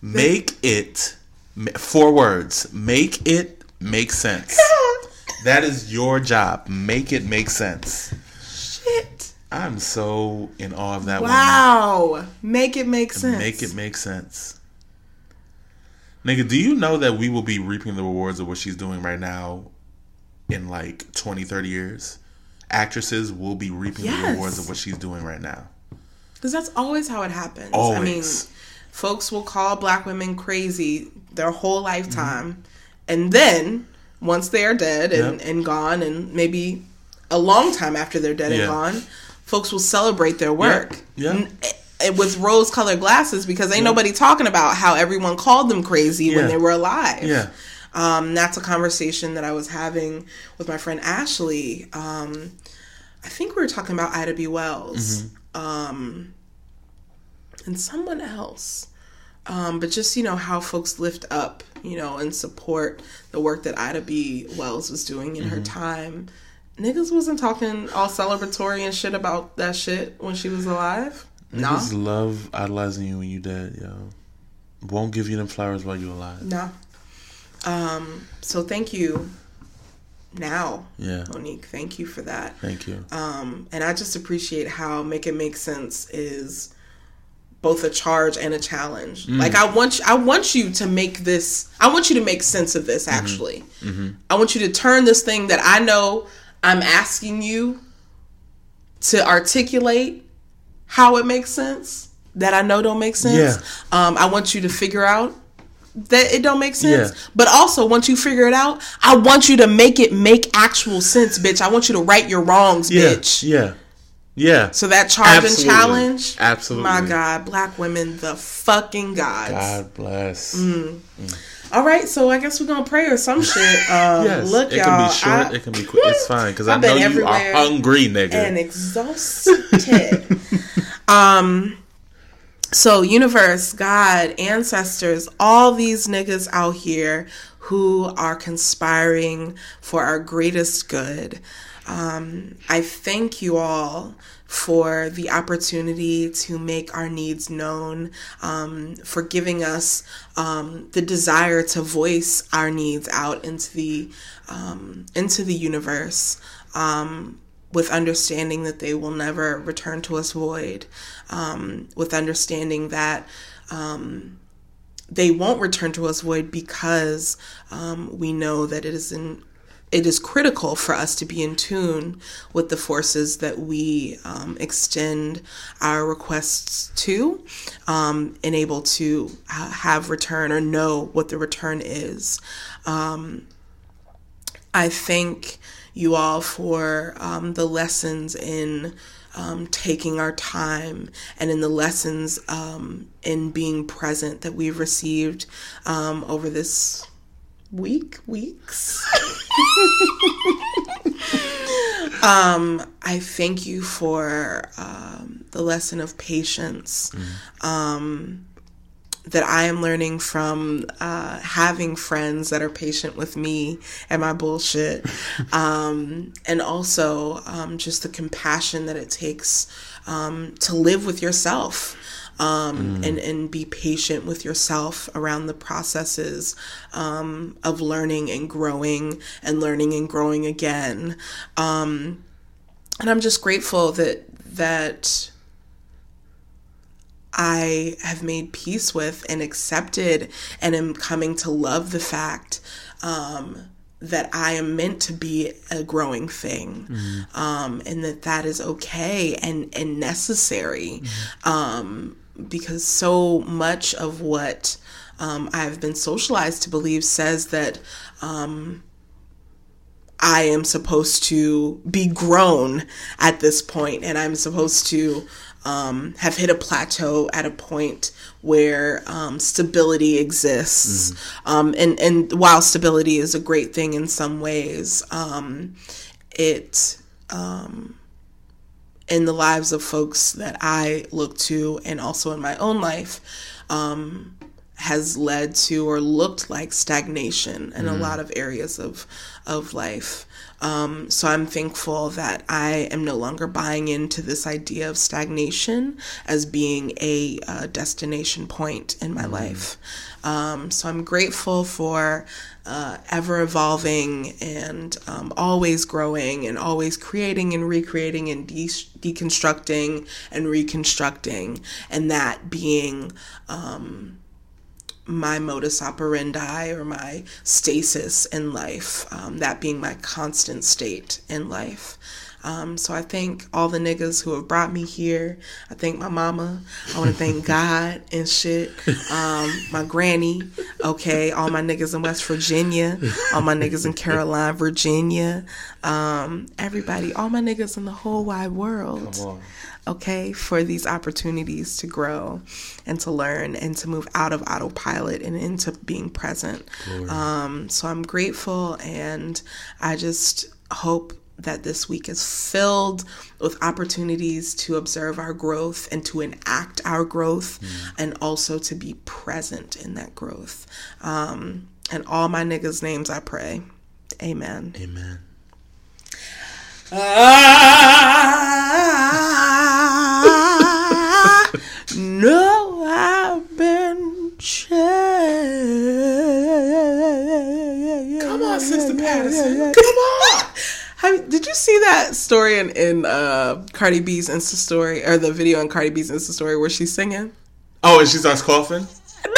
make it four words. Make it make sense. that is your job. Make it make sense. Shit. I'm so in awe of that woman. Wow. Make it make sense. Make it make sense. Nigga, do you know that we will be reaping the rewards of what she's doing right now in like 20, 30 years? Actresses will be reaping the rewards of what she's doing right now. Because that's always how it happens. I mean, folks will call black women crazy their whole lifetime. And then, once they are dead and, Yep. and gone, and maybe a long time after they're dead Yeah. and gone, folks will celebrate their work. Yeah. It with rose colored glasses because ain't nobody talking about how everyone called them crazy when they were alive. Yeah. Um, that's a conversation that I was having with my friend Ashley. Um, I think we were talking about Ida B. Wells um, and someone else. Um, but just, you know, how folks lift up, you know, and support the work that Ida B. Wells was doing in her time. Niggas wasn't talking all celebratory and shit about that shit when she was alive. No. Niggas love idolizing you when you dead, yo. Won't give you them flowers while you alive. No. Um, so thank you now, Yeah. Mo'Nique. Thank you for that. Thank you. Um, and I just appreciate how Make It Make Sense is both a charge and a challenge. Like I want you, I want you to make this I want you to make sense of this actually. I want you to turn this thing that I know I'm asking you to articulate how it makes sense that I know don't make sense. Um, I want you to figure out that it don't make sense. Yeah. But also once you figure it out, I want you to make it make actual sense, bitch. I want you to right your wrongs, yeah. bitch. Yeah. Yeah. So that charge Absolutely. and challenge, Absolutely. my God, black women, the fucking gods. God bless. Mm. All right, so I guess we're gonna pray or some shit. Um, Yes. look, it can be short. I- it can be quick. It's fine because I know you are hungry, nigga. and exhausted. um, so universe, God, ancestors, all these niggas out here who are conspiring for our greatest good. Um, I thank you all for the opportunity to make our needs known, um, for giving us um, the desire to voice our needs out into the um, into the universe. Um, with understanding that they will never return to us void, um, with understanding that um, they won't return to us void because um, we know that it is in it is critical for us to be in tune with the forces that we um, extend our requests to um, and able to ha- have return or know what the return is. Um, I thank you all for um, the lessons in um, taking our time and in the lessons um, in being present that we've received um, over this week, weeks. um, I thank you for um, the lesson of patience. Um, that I am learning from uh, having friends that are patient with me and my bullshit, um, and also um, just the compassion that it takes um, to live with yourself. Um, and, and be patient with yourself around the processes um, of learning and growing and learning and growing again. Um, and I'm just grateful that that I have made peace with and accepted and am coming to love the fact um, that I am meant to be a growing thing um, and that that is okay and, and necessary. Um, because so much of what um, I've been socialized to believe says that um, I am supposed to be grown at this point, and I'm supposed to um, have hit a plateau at a point where um, stability exists. Um, and and while stability is a great thing in some ways, um, it um, in the lives of folks that I look to, and also in my own life. Um, has led to or looked like stagnation in a lot of areas of of life. Um, so I'm thankful that I am no longer buying into this idea of stagnation as being a uh, destination point in my life. Um, so I'm grateful for uh, ever evolving and um, always growing and always creating and recreating and de- deconstructing and reconstructing, and that being um, my modus operandi or my stasis in life, um, that being my constant state in life. Um, so I thank all the niggas who have brought me here. I thank my mama. I want to thank God and shit. Um, my granny. Okay, all my niggas in West Virginia. All my niggas in Caroline, Virginia. Um, everybody, all my niggas in the whole wide world okay, for these opportunities to grow and to learn and to move out of autopilot and into being present. Um, so I'm grateful and I just hope that this week is filled with opportunities to observe our growth and to enact our growth and also to be present in that growth. Um, and all my niggas' names I pray. Amen. Amen. I know I've been changed. Come on, Sister Patterson. Come on. Have, did you see that story in, in uh, Cardi B's Insta story or the video in Cardi B's Insta story where she's singing? Oh, and she starts coughing. No.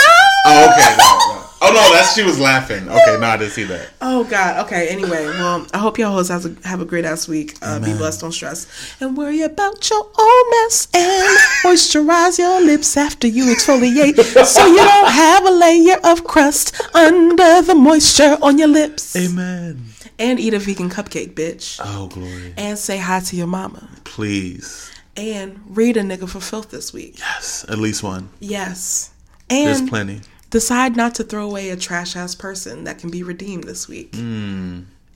Oh, okay. No, no. Oh no, that's she was laughing. Okay, no, I didn't see that. Oh God. Okay. Anyway, well, I hope y'all hoes have a, have a great ass week. Uh, be blessed, don't stress, and worry about your own mess and moisturize your lips after you exfoliate, so you don't have a layer of crust under the moisture on your lips. Amen. And eat a vegan cupcake, bitch. Oh glory. And say hi to your mama. Please. And read a nigga for filth this week. Yes. At least one. Yes. And There's plenty. decide not to throw away a trash ass person that can be redeemed this week.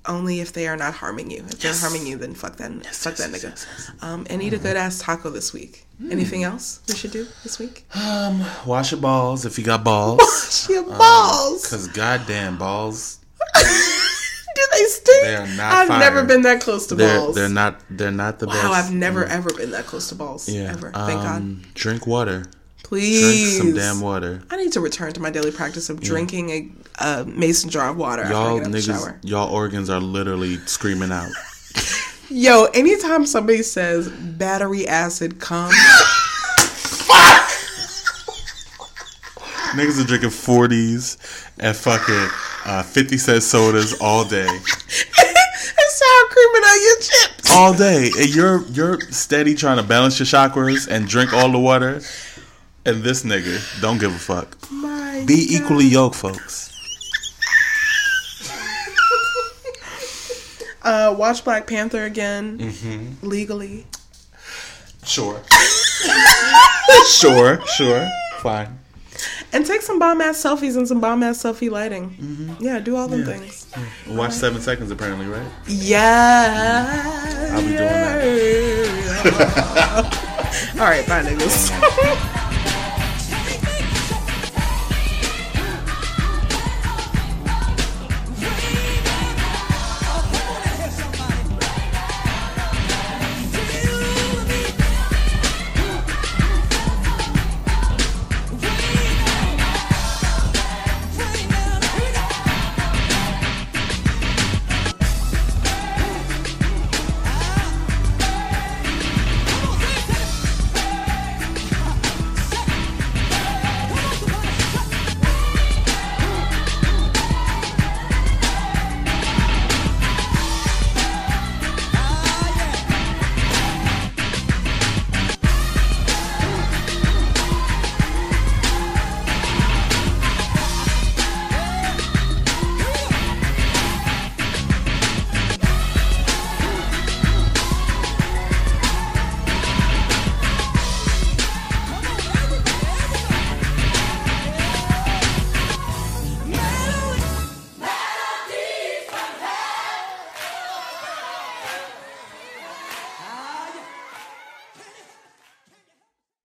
Only if they are not harming you. If they're harming you, then fuck that, fuck that nigga. Um, and eat a good ass taco this week. Anything else we should do this week? Um, wash your balls if you got balls. Wash Your balls. Cause goddamn balls, Do they stink? They are not I've fire. never been that close to they're balls. they're not they're not the best. Wow, I've never ever been that close to balls. Yeah. Ever. Thank God. um, Drink water. Please. Drink some damn water. I need to return to my daily practice of drinking a, a mason jar of water Y'all after I get out of the niggas, shower. y'all organs are literally screaming out. Yo, anytime somebody says battery acid cum, Niggas are drinking 40s and fucking uh, 50 cent sodas all day. screaming at your chips. all day, and you're you're steady trying to balance your chakras and drink all the water. And this nigga don't give a fuck. My Be equally yoked, folks. Uh, watch Black Panther again Mm-hmm. legally. Sure. sure, sure. Fine. And take some bomb ass selfies and some bomb ass selfie lighting. Mm-hmm. Yeah, do all them things. Watch seven seconds apparently, right? Yeah. I'll be doing that. all right, bye, niggas.